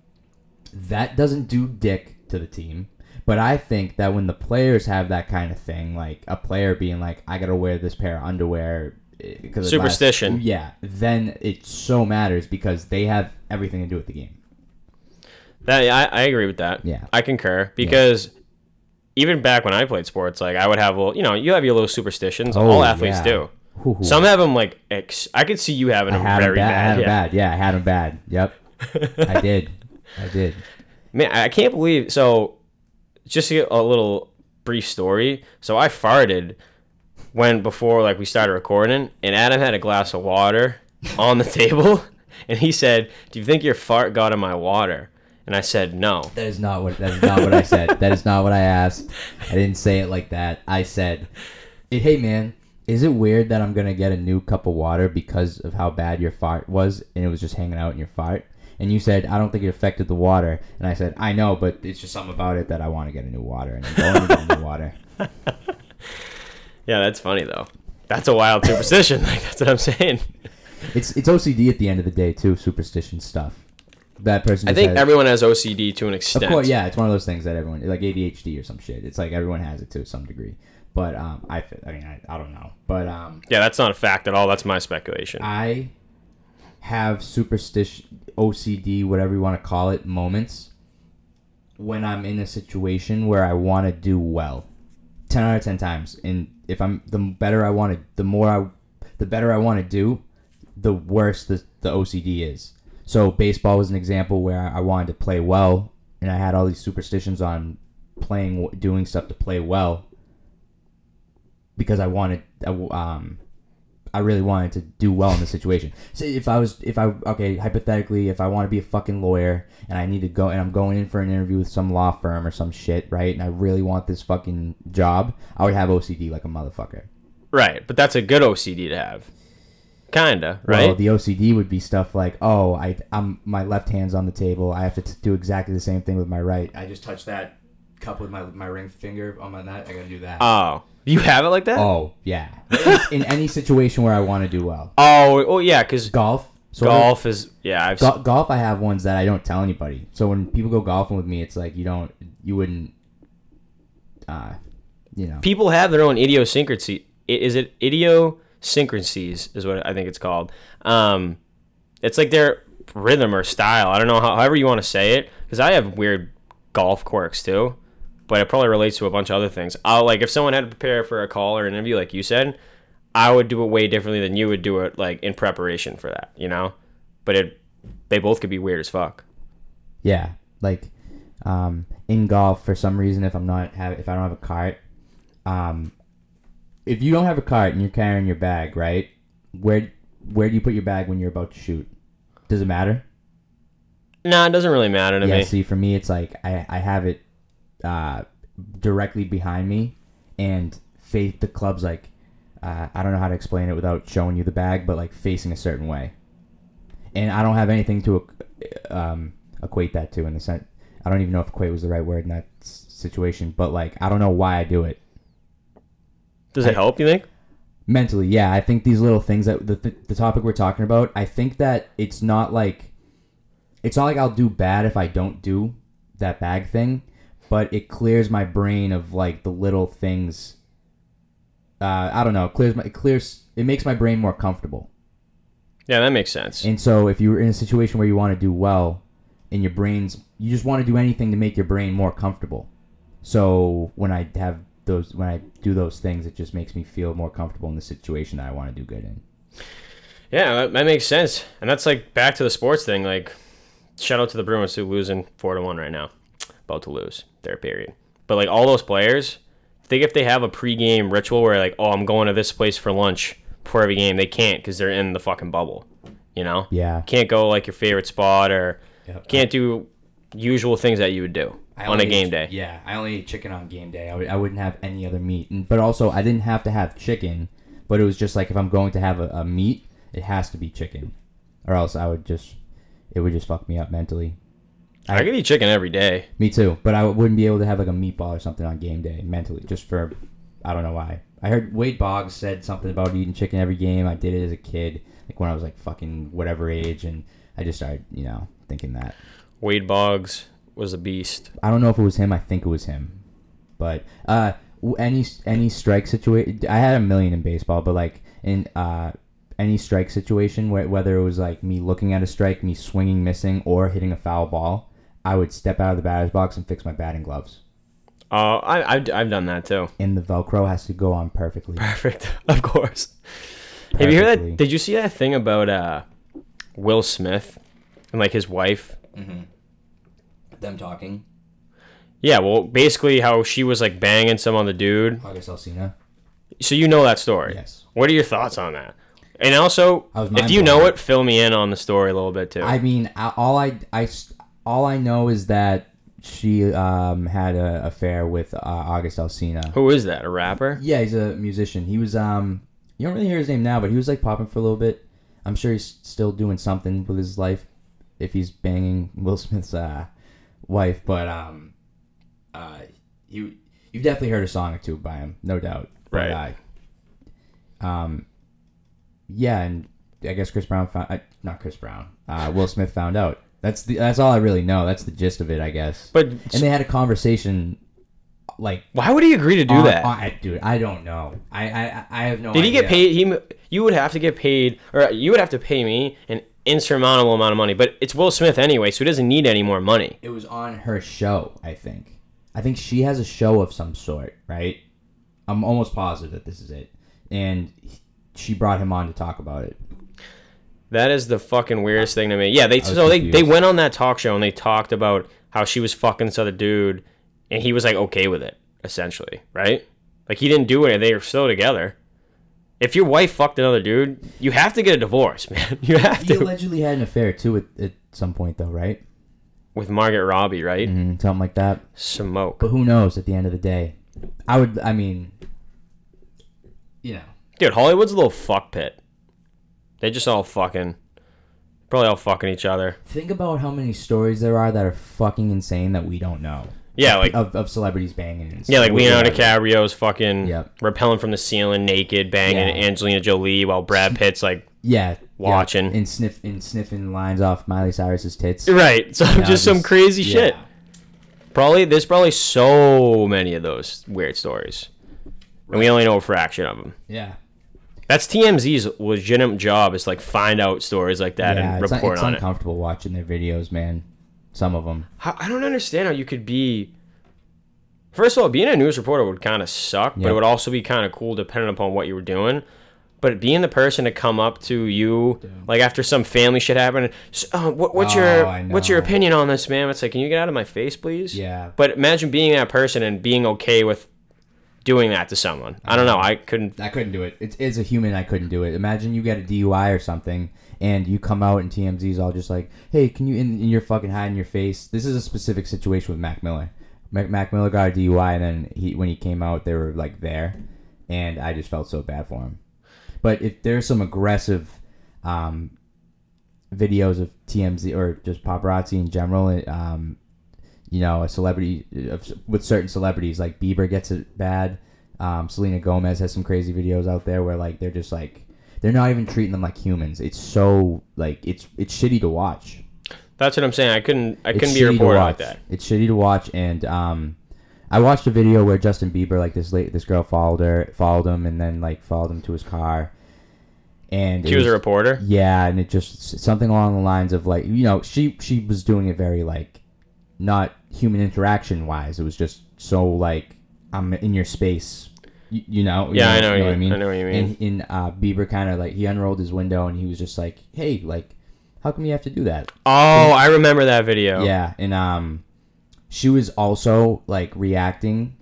that doesn't do dick to the team. But I think that when the players have that kind of thing, like a player being like, "I gotta wear this pair of underwear," eh, because lasts- Superstition. yeah, then it so matters because they have everything to do with the game. That I, I agree with that. Yeah. I concur because even back when I played sports, like I would have well, you know, you have your little superstitions. Oh, All athletes yeah. do. Hoo-hoo. Some have them like ex- I could see you having them had very him bad. I had bad. yeah. bad. Yeah, I had them bad. Yep, I did. I did. Man, I can't believe. So, just to get a little brief story. So I farted when before like we started recording, and Adam had a glass of water on the table, and he said, "Do you think your fart got in my water?" And I said, "No." That is not what. That is not what I said. That is not what I asked. I didn't say it like that. I said, "Hey man, is it weird that I'm gonna get a new cup of water because of how bad your fart was, and it was just hanging out in your fart?" And you said, "I don't think it affected the water." And I said, "I know, but it's just something about it that I want to get a new water, and I'm going to get a new water." Yeah, that's funny though. That's a wild superstition. Like that's what I'm saying. It's it's OCD at the end of the day too. Superstition stuff. That person. I think has- everyone has OCD to an extent. Of course, yeah, it's one of those things that everyone like ADHD or some shit. It's like everyone has it to some degree. But um, I, I mean, I, I don't know. But um, Yeah, that's not a fact at all. That's my speculation. I have superstition, OCD, whatever you want to call it, moments when I'm in a situation where I want to do well. Ten out of ten times, and if I'm the better I want to, the more I, the better I want to do, the worse the the OCD is. So baseball was an example where I wanted to play well, and I had all these superstitions on playing, doing stuff to play well, because I wanted, um, I really wanted to do well in the situation. So if I was, if I, okay, hypothetically, if I want to be a fucking lawyer and I need to go and I'm going in for an interview with some law firm or some shit, right? And I really want this fucking job, I would have OCD like a motherfucker. Right, but that's a good OCD to have. Kinda, right? Well, the OCD would be stuff like, oh, I, I'm my left hand's on the table. I have to t- do exactly the same thing with my right. I just touch that cup with my my ring finger on my nut. I gotta do that. oh, you have it like that? oh yeah, in, in any situation where I want to do well. Oh, oh yeah, because Golf. sort of. golf is yeah. I've Go- golf. I have ones that I don't tell anybody. So when people go golfing with me, it's like you don't, you wouldn't, uh, you know. people have their own idiosyncrasy. Is it idiosyncrasies? Is what I think it's called. Um, it's like their rhythm or style. I don't know how, however you want to say it. Because I have weird golf quirks too, but it probably relates to a bunch of other things. I'll like if someone had to prepare for a call or an interview, like you said, I would do it way differently than you would do it, like in preparation for that. You know, but it they both could be weird as fuck. Yeah, like um, in golf, for some reason, if I'm not have if I don't have a cart, um, if you don't have a cart and you're carrying your bag, right? Where where do you put your bag when you're about to shoot? Does it matter? Nah, it doesn't really matter to yeah. me. See, for me, it's like I I have it uh, directly behind me, and face the club's like uh, I don't know how to explain it without showing you the bag, but like facing a certain way, and I don't have anything to um, equate that to in the sense. I don't even know if equate was the right word in that situation, but like I don't know why I do it Does it I- help? You think? mentally. Yeah, I think these little things that the th- the topic we're talking about. I think that it's not like it's not like I'll do bad if I don't do that bag thing, but it clears my brain of like the little things. Uh, I don't know. It clears my it clears it makes my brain more comfortable. Yeah, that makes sense. And so if you're in a situation where you want to do well, and your brain's you just want to do anything to make your brain more comfortable. So when I have those when I do those things, it just makes me feel more comfortable in the situation that I want to do good in. Yeah, that, makes sense. And that's like back to the sports thing. Like, shout out to the Bruins who losing four to one right now, about to lose their period. But like all those players, think if they have a pregame ritual where like, oh, I'm going to this place for lunch before every game, they can't because they're in the fucking bubble. You know, Yeah. can't go like your favorite spot or Yep. can't do usual things that you would do I on a game day. Yeah, I only eat chicken on game day. I w- I wouldn't have any other meat. And, but also, I didn't have to have chicken, but it was just like if I'm going to have a, a meat, it has to be chicken, or else I would just, it would just fuck me up mentally. I could eat chicken every day. Me too, but I wouldn't be able to have like a meatball or something on game day mentally, just for, I don't know why. I heard Wade Boggs said something about eating chicken every game. I did it as a kid, like when I was like fucking whatever age, and I just started, you know, thinking that. Wade Boggs was a beast. I don't know if it was him. I think it was him. But uh, any any strike situation, I had a million in baseball, but like in uh, any strike situation, where, whether it was like me looking at a strike, me swinging, missing, or hitting a foul ball, I would step out of the batter's box and fix my batting gloves. Uh, I, I've, I've done that too. And the Velcro has to go on perfectly. Perfect, of course. Have you heard that? Did you see that thing about uh, Will Smith and like his wife? Them talking. Yeah, well, basically how she was like banging some on the dude. August Alsina. So you know that story. Yes. What are your thoughts on that? And also, if you know it, fill me in on the story a little bit too. I mean, all I- I, all I know is that she um, had an affair with uh, August Alsina. Who is that? A rapper? Yeah, he's a musician. He was um you don't really hear his name now, but he was like popping for a little bit. I'm sure he's still doing something with his life if he's banging Will Smith's uh wife, but um uh you you've definitely heard a song or two by him, no doubt. But, Right. uh, um yeah, and I guess Chris Brown found uh, not Chris Brown. Uh Will Smith found out. That's the that's all I really know. That's the gist of it, I guess. But and they had a conversation like why would he agree to do on- that? on- I, dude, I don't know. I I, I have no. Did he get paid? He, you would have to get paid, or you would have to pay me an insurmountable amount of money. But it's Will Smith anyway, so he doesn't need any more money. It was on her show. I think. I think she has a show of some sort, right? I'm almost positive that this is it, and he- she brought him on to talk about it. That is the fucking weirdest thing to me. Yeah, they so they, they went on that talk show and they talked about how she was fucking this other dude, and he was like okay with it, essentially, right? Like he didn't do it, they were still together. If your wife fucked another dude, you have to get a divorce, man. You have He to. allegedly had an affair too at, at some point, though, right? With Margaret Robbie, right? Mm, something like that. Smoke. But who knows? At the end of the day, I would. I mean, you know, Dude, Hollywood's a little fuck pit. They just all fucking, probably all fucking each other. think about how many stories there are that are fucking insane that we don't know Yeah, like of, of celebrities banging. And yeah, like. Leonardo. DiCaprio's fucking Yep. rappelling from the ceiling naked, banging Yeah. Angelina Jolie while Brad Pitt's like Yeah, Watching. yeah, and sniff and sniffing lines off Miley Cyrus's tits. right. So You know, just some crazy yeah. shit. Probably there's probably so many of those weird stories, and we only know a fraction of them. Yeah, That's TMZ's legitimate job is like find out stories like that and It's, report it's on it. uncomfortable watching their videos, man. Some of them. I don't understand how you could be. First of all, being a news reporter would kind of suck, but it would also be kind of cool depending upon what you were doing. But being the person to come up to you, like after some family shit happened, "S- uh, what, what's Oh, your what's your opinion on this, man? It's like, can you get out of my face, please? Yeah. But imagine being that person and being okay with doing that to someone. I don't know. I couldn't. I couldn't do it. It's as a human, I couldn't do it. Imagine you get a DUI or something, and you come out and TMZ's all just like, "Hey, can you?" And you're fucking hiding your face. This is a specific situation with Mac Miller. Mac, Mac Miller got a DUI, and then he when he came out, they were like there, and I just felt so bad for him. But if there's some aggressive um, videos of TMZ or just paparazzi in general, um, you know, a celebrity with certain celebrities like Bieber gets it bad. Um, Selena Gomez has some crazy videos out there where like they're just like they're not even treating them like humans. It's so like it's it's shitty to watch. That's what I'm saying. I couldn't. I It's couldn't be reporter like that. It's shitty to watch, and um, I watched a video where Justin Bieber like this late this girl followed her followed him and then like followed him to his car, and She was a reporter. yeah, and it just something along the lines of like you know she she was doing it very like not human interaction wise. It was just so like I'm in your space, you, you know. you Yeah, I know, know you what what I mean. I know what you mean. And in uh, Bieber kind of like he unrolled his window and he was just like, hey, like, how come you have to do that? Oh, I remember that video. Yeah, and um, she was also like reacting.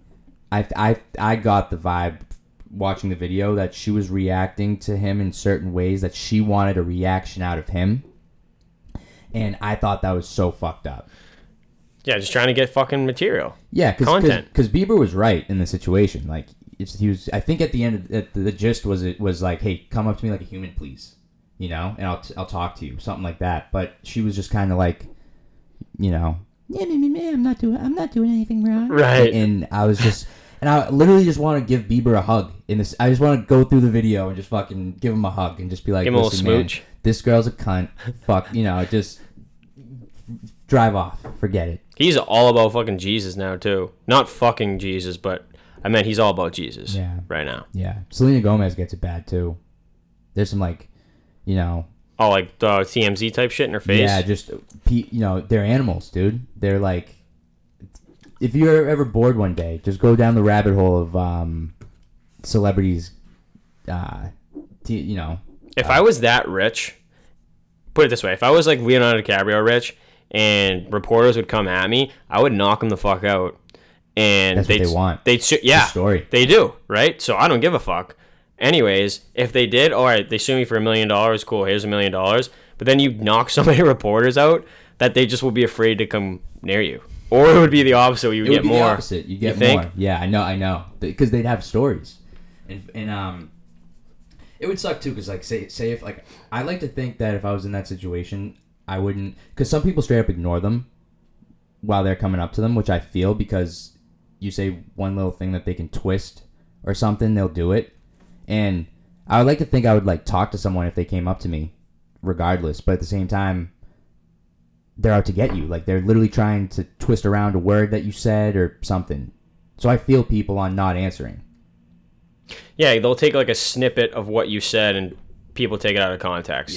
I I I got the vibe watching the video that she was reacting to him in certain ways that she wanted a reaction out of him, and I thought that was so fucked up. Yeah, just trying to get fucking material. Yeah, because Content. because Bieber was right in the situation. Like he was. I think at the end, of, at the, the gist was it was like, hey, come up to me like a human, please. You know, and I'll t- I'll talk to you, something like that. But she was just kind of like, you know, yeah, me, me, me, I'm not doing I'm not doing anything wrong. Right. And I was just. And I literally just want to give Bieber a hug in this. I just want to go through the video and just fucking give him a hug and just be like, Give him a little "Listen, man, smooch." this girl's a cunt. Fuck, you know, just drive off. Forget it. He's all about fucking Jesus now too. Not fucking Jesus, but I mean, he's all about Jesus. Yeah. Right now. Yeah, Selena Gomez gets it bad too. There's some like, you know, Oh, like the TMZ type shit in her face. yeah, just pe- you know, they're animals, dude. They're like, if you're ever bored one day, just go down the rabbit hole of um, celebrities. Uh, t- you know, If I was that rich, put it this way: if I was like Leonardo DiCaprio rich, and reporters would come at me, I would knock them the fuck out. And That's they'd, they want. They'd su- yeah, story. they do right. So I don't give a fuck. Anyways, if they did, all right, they sue me for a million dollars. Cool, here's a million dollars. But then you knock so many reporters out that they just will be afraid to come near you, or it would be the opposite. You would would get be more. the opposite. You get think? more. Yeah, I know, I know, because they'd have stories, and and um, it would suck too. Because like, say say if like I like to think that if I was in that situation, I wouldn't. Because some people straight up ignore them while they're coming up to them, which I feel because you say one little thing that they can twist or something, they'll do it. And I would like to think I would like talk to someone if they came up to me, regardless. But at the same time, they're out to get you. Like they're literally trying to twist around a word that you said or something. So I feel people on not answering. Yeah, they'll take like a snippet of what you said and people take it out of context.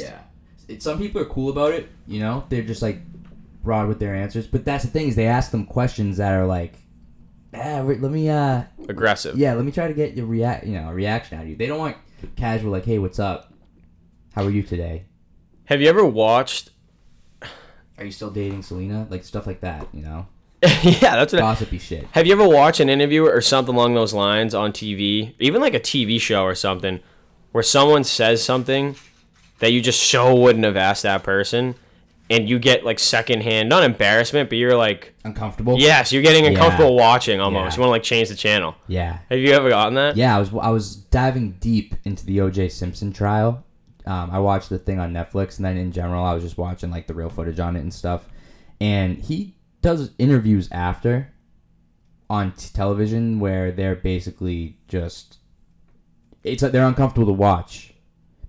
It, some people are cool about it, you know? They're just like broad with their answers. But that's the thing is they ask them questions that are like, ah, re- let me uh Aggressive. yeah, let me try to get your react, you know, a reaction out of you. They don't want casual like, "Hey, what's up? How are you today?" Have you ever watched? Are you still dating Selena? Like stuff like that, you know? yeah, that's what. I, Gossipy shit. have you ever watched an interview or something along those lines on TV, even like a TV show or something, where someone says something that you just so wouldn't have asked that person, and you get like secondhand, not embarrassment, but you're like, Uncomfortable? yes, you're getting uncomfortable watching almost. Yeah. You want to like change the channel. Yeah. Have you ever gotten that? Yeah, I was I was diving deep into the O.J. Simpson trial. Um, I watched the thing on Netflix, and then in general, I was just watching like the real footage on it and stuff. And he does interviews after on t- television where they're basically just it's like they're uncomfortable to watch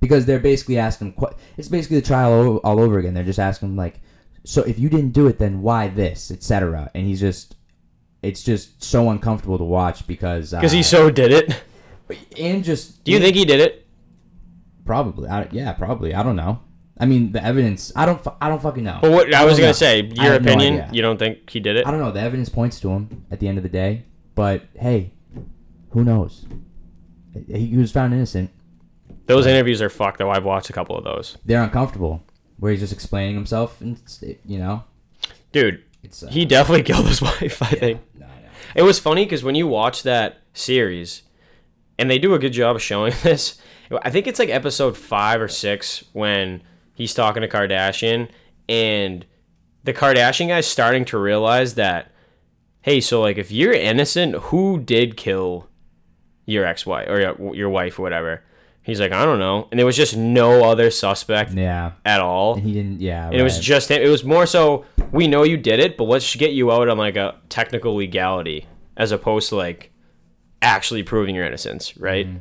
because they're basically asking it's basically the trial all, all over again. They're just asking like, so if you didn't do it, then why this, etc. And he's just it's just so uncomfortable to watch because Because uh, he so did it. and just Do you think he did it? probably I, yeah probably I don't know I mean the evidence I don't I don't fucking know But what I was gonna know. say, your have no opinion. you don't think he did it? I don't know the evidence points to him at the end of the day but hey who knows he was found innocent Those interviews are fucked though. I've watched a couple of those. they're uncomfortable where he's just explaining himself and you know Dude, it's uh, he definitely killed his wife. I think no, I it was funny because when you watch that series, and they do a good job of showing this. I think it's like episode five or six when he's talking to Kardashian, and the Kardashian guy's starting to realize that, hey, so like if you're innocent, who did kill your ex-wife or your, your wife or whatever? He's like, I don't know, and there was just no other suspect yeah at all. and he didn't yeah And it was just him. It was more so we know you did it, but let's get you out on like a technical legality as opposed to like actually proving your innocence, right? Mm-hmm.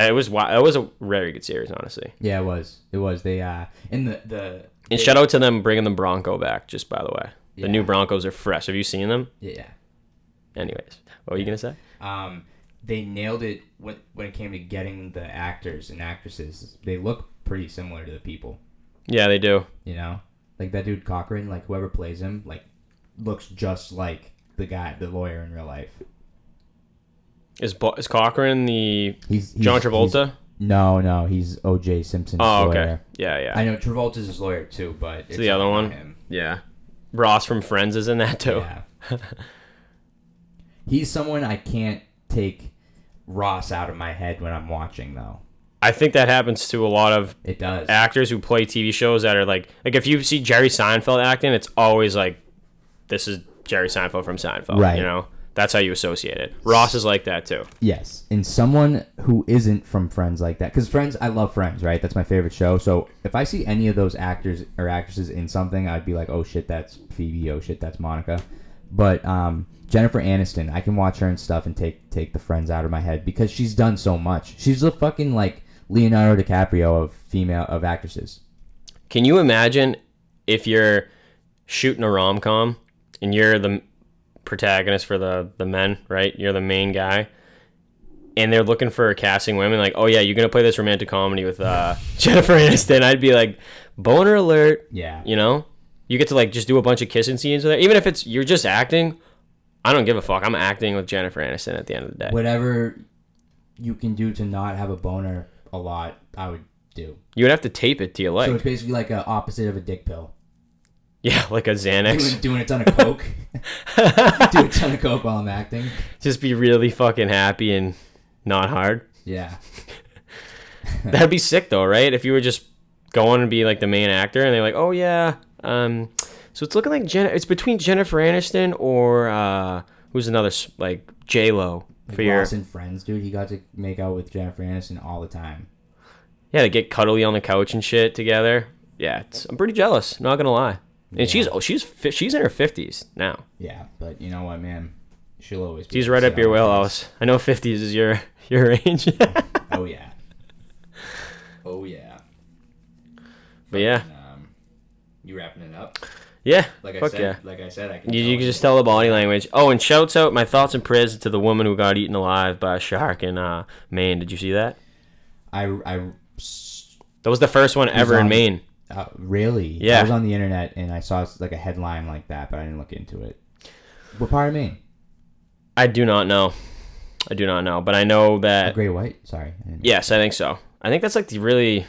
It was it was a very good series, honestly. yeah it was it was they uh in the the And shout out to them bringing the Bronco back. Just by the way, the new Broncos are fresh. Have you seen them? yeah Anyways, what were you gonna say? um, they nailed it when, when it came to getting the actors and actresses. They look pretty similar to the people, Yeah, they do. you know? Like that dude Cochran, like whoever plays him, like looks just like the guy, the lawyer in real life. Is Bo- is Cochran the He's, he's John he's- Travolta? no, no, he's O.J. Simpson's Oh, lawyer. okay. Yeah, yeah, I know Travolta's his lawyer too, but it's the other one? Him. yeah. Ross from Friends is in that too. Yeah. he's someone I can't take Ross out of my head when I'm watching, though. I think that happens to a lot of It does. actors who play TV shows that are like like if you see Jerry Seinfeld acting, it's always like this is Jerry Seinfeld from Seinfeld. Right. You know? That's how you associate it. Ross is like that too. Yes, and someone who isn't from Friends like that, because Friends, I love Friends, right? That's my favorite show. So if I see any of those actors or actresses in something, I'd be like, oh shit, that's Phoebe. Oh shit, that's Monica. But um, Jennifer Aniston, I can watch her and stuff and take take the Friends out of my head because she's done so much. She's the fucking like Leonardo DiCaprio of female of actresses. Can you imagine if you're shooting a rom com and you're the protagonist for the the men, right? You're the main guy. And they're looking for casting women, like, oh yeah, you're gonna play this romantic comedy with uh, Jennifer Aniston. I'd be like, boner alert. Yeah. You know, you get to like just do a bunch of kissing scenes with her. Even if it's you're just acting, I don't give a fuck. I'm acting with Jennifer Aniston at the end of the day. Whatever you can do to not have a boner a lot, I would do. You would have to tape it to your leg. So it's basically like a opposite of a dick pill. yeah, like a Xanax. Doing, doing a ton of coke. do a ton of coke while I'm acting. just be really fucking happy and not hard. Yeah. That'd be sick though, right? If you were just going to be like the main actor and they're like, oh yeah, um, so it's looking like Jen. It's between Jennifer Aniston or uh, who's another like J Lo for Like your and Friends, dude. He got to make out with Jennifer Aniston all the time. yeah to get cuddly on the couch and shit together. Yeah, it's, I'm pretty jealous. Not gonna lie. And she's oh she's fi- she's in her fifties now. Yeah, but you know what, man? She'll always. Be She's right up your wheelhouse. I know fifties is your your range. Oh yeah. Oh yeah. but yeah, Um, you wrapping it up? yeah. Like I said, yeah. like I said, I can. You, you can just tell the body language. Oh, and shouts out my thoughts and prayers to the woman who got eaten alive by a shark in uh, Maine. Did you see that? I I That was the first one ever in on- Maine. uh, really. Yeah. I was on the internet and I saw like a headline like that, but I didn't look into it. What part of Maine? I do not know. I do not know, but I know A that. Great White. Sorry. I Yes, I think so. I think that's like the really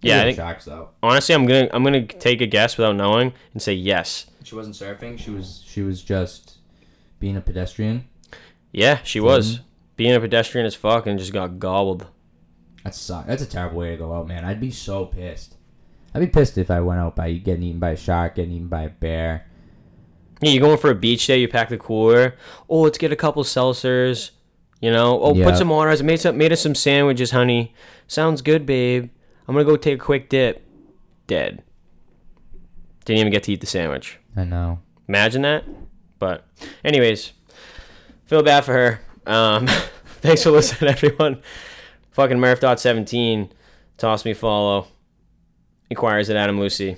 Yeah, I think-. Honestly, I'm gonna I'm gonna take a guess without knowing and say yes. She wasn't surfing. She was she was just being a pedestrian. Yeah, she was mm-hmm. being a pedestrian as fuck and just got gobbled. That's suck. That's a terrible way to go out, man. I'd be so pissed. I'd be pissed if I went out by getting eaten by a shark, getting eaten by a bear. Yeah, you're going for a beach day. You pack the cooler. Oh, let's get a couple seltzers. You know. Oh, Yeah. put some water. I made some made us some sandwiches, honey. Sounds good, babe. I'm gonna go take a quick dip. Dead. Didn't even get to eat the sandwich. I know. Imagine that. But, anyways, feel bad for her. Um, thanks for listening, everyone. Fucking Murph.17. Toss me follow. Inquires at Adam Lucy.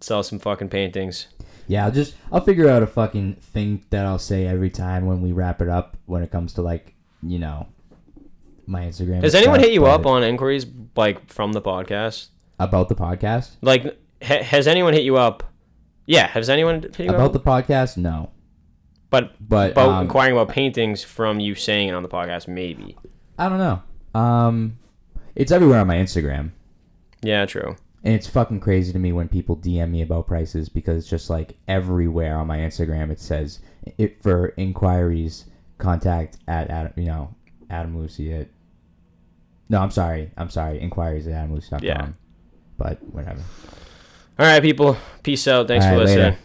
Sell some fucking paintings. Yeah, I'll just I'll figure out a fucking thing that I'll say every time when we wrap it up when it comes to like you know my Instagram. Does anyone stuff, hit you up on inquiries like from the podcast? about the podcast? Like, ha- has anyone hit you up? Yeah, has anyone hit you About up? the podcast? No, but but about um, inquiring about paintings from you saying it on the podcast, maybe. I don't know. Um, it's everywhere on my Instagram. Yeah, true. And it's fucking crazy to me when people DM me about prices because it's just like everywhere on my Instagram it says it for inquiries contact at Adam you know Adam Lucy at no I'm sorry I'm sorry inquiries at adamlucy.com Yeah. but whatever All right, people. Peace out. Thanks All for right, later. listening.